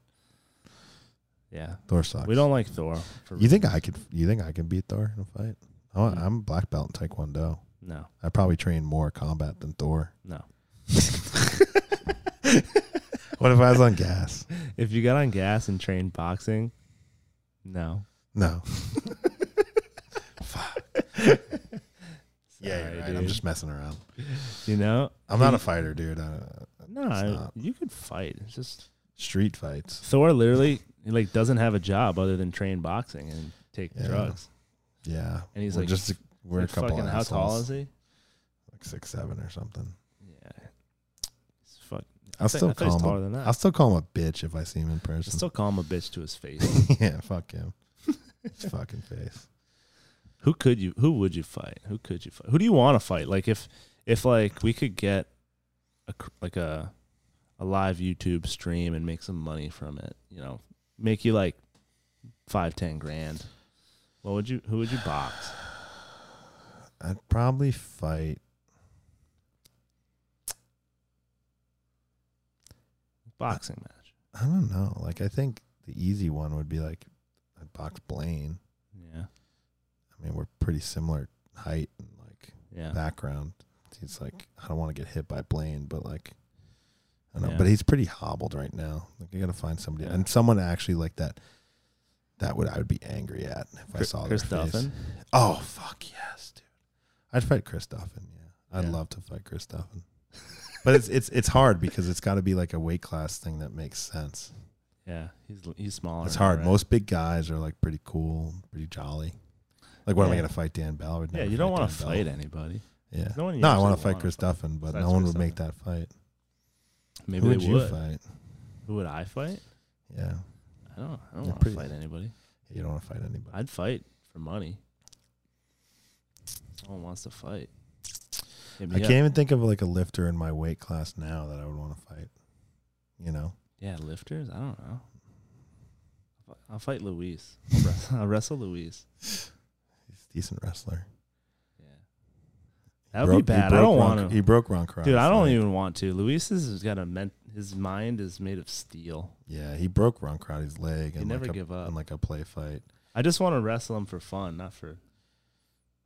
Yeah, Thor sucks. we don't like Thor. You think I could? You think I can beat Thor in a fight? I want, Mm. I'm black belt in Taekwondo. No, I probably train more combat than Thor. no. What if I was on gas? If you got on gas and trained boxing, no. No. Fuck. Yeah, Sorry, right. I'm just messing around. You know, I'm not a fighter, dude. I, no. I- you could fight. It's just street fights. Thor. Literally, he like doesn't have a job other than train boxing and take Yeah. drugs. Yeah, And he's we're like- just we're Like, a couple. fucking. How tall is he? Like six seven or something. Yeah, he's fuck. I'll still I thought he's call him. taller A, than that. I'll still call him a bitch if I see him in person. Still call him a bitch to his face. yeah, fuck him. His fucking face. who could you? Who would you fight? Who could you fight? Who do you want to fight? Like if if like we could get a cr- like a a live YouTube stream and make some money from it, you know, make you like five ten grand. What would you? Who would you box? I'd probably fight. Boxing match. I don't know. Like I think the easy one would be like I'd box Blaine. Yeah, I mean, we're pretty similar height and like yeah. background. He's like I don't want to get hit by Blaine, but like I know, Yeah. but he's pretty hobbled right now. Like you got to find somebody Yeah. and someone actually like that. That would I would be angry at if I saw Chris their face. Oh fuck yes, dude! I'd fight Chris Duffin. Yeah, I'd Yeah. love to fight Chris Duffin. but it's it's it's hard because it's got to be like a weight class thing that makes sense. Yeah, he's he's smaller. It's hard. right? Most big guys are like pretty cool, pretty jolly. Like, what am I gonna fight Dan Bell? I Yeah, you don't want to Bell. fight anybody. Yeah. No No, I want to fight Chris fight Duffin, but besides no one Chris would make that fight. Maybe Who would they you would. fight? Who would I fight? Yeah, I don't. I don't want to fight anybody. you don't want to fight anybody. I'd fight for money. No one wants to fight. I up. can't even think of like a lifter in my weight class now that I would want to fight. You know, Yeah, lifters. I don't know. I'll fight Luis. I'll wrestle, I'll wrestle Luis. he's a decent wrestler. That would be Broke- he bad. I don't Ron- want to. He broke Ron Cross. Dude, I don't even want to. Luis has got a ment. His mind is made of steel. Yeah, he broke Ron Crowdy's leg He never like a, give up. in like a play fight. I just want to wrestle him for fun, not for,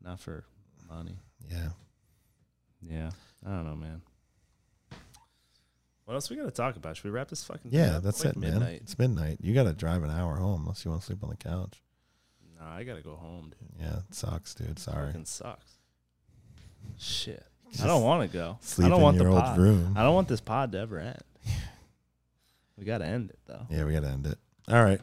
not for money. Yeah, Yeah, I don't know, man. What else we got to talk about? Should we wrap this fucking? thing yeah, up? that's like it, man. It's midnight. You got to drive an hour home unless you want to sleep on the couch. No, I gotta go home, dude. Yeah, it sucks, dude. Sorry. Fucking sucks. Shit, Just I don't want to go. Sleep I don't in want your the old pod. room. I don't want this pod to ever end. We got to end it though. Yeah, we got to end it. All right.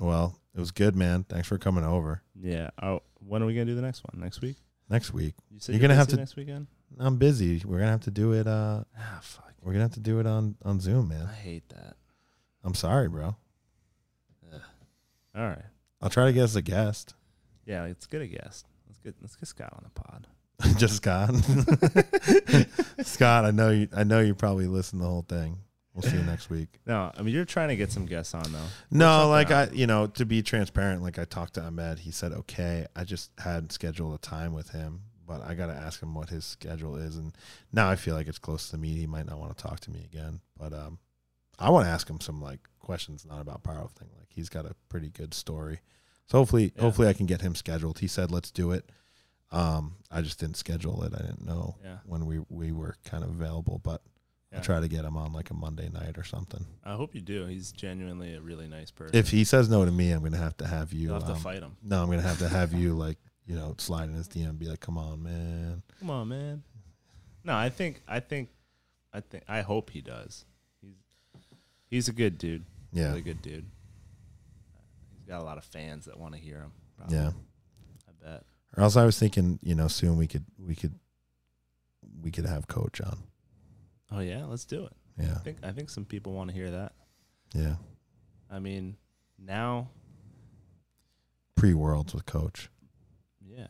Well, it was good, man. Thanks for coming over. Yeah. Oh, when are we gonna do the next one? Next week? Next week, You said You're you're gonna have busy to- next weekend. I'm busy. We're gonna have to do it. Uh, Ah, fuck. we're gonna have to do it on on Zoom, man. I hate that. I'm sorry, bro. Ugh. All right. I'll try to get us a guest. Yeah, let's get a guest. Let's get let's get Scott on the pod. Just Scott. Scott, I know you. I know you probably listened to the whole thing. We'll see you next week. No, I mean you're trying to get some guests on though. No, like I, you know, to be transparent, like I talked to Ahmed, he said okay. I just hadn't scheduled a time with him, but I got to ask him what his schedule is, and now I feel like it's close to meet. He might not want to talk to me again, but um, I want to ask him some like questions, not about power powerlifting. Like he's got a pretty good story, so hopefully, Yeah. hopefully I can get him scheduled. He said let's do it. Um, I just didn't schedule it. I didn't know Yeah. when we we were kind of available, but yeah. I'll try to get him on like a Monday night or something. I hope you do. He's genuinely a really nice person. If he says no to me, I'm gonna have to have you. You'll have to um, fight him. No, I'm gonna have to have you like you know slide in his DM, and be like, "Come on, man." Come on, man. No, I think I think I think I hope he does. He's he's a good dude. Yeah, Really good dude. He's got a lot of fans that want to hear him. Probably. yeah. I bet. Or else I was thinking, you know, soon we could we could we could have coach on. Oh yeah, let's do it. Yeah, I think I think some people want to hear that. yeah. I mean, now, Pre worlds with coach yeah,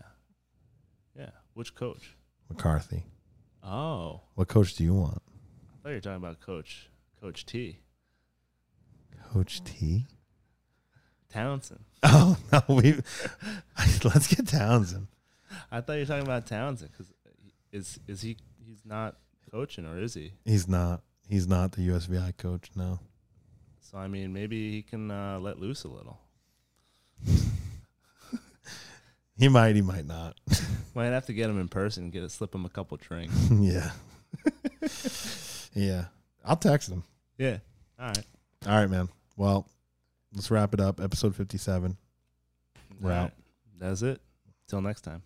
yeah. Which coach? McCarthy. Oh, What coach do you want? I thought you were talking about Coach Coach T Coach T. Townsend. Oh no, we let's get Townsend. I thought you were talking about Townsend because is is he he's not coaching or is he? He's not. He's not the USVI coach. No. So I mean, maybe he can uh, let loose a little. He might. He might not. Might have to get him in person, get it, slip him a couple drinks. yeah. yeah. I'll text him. yeah. All right. All right, man. Well, let's wrap it up. Episode 57. We're All out. right. That's it. Till next time.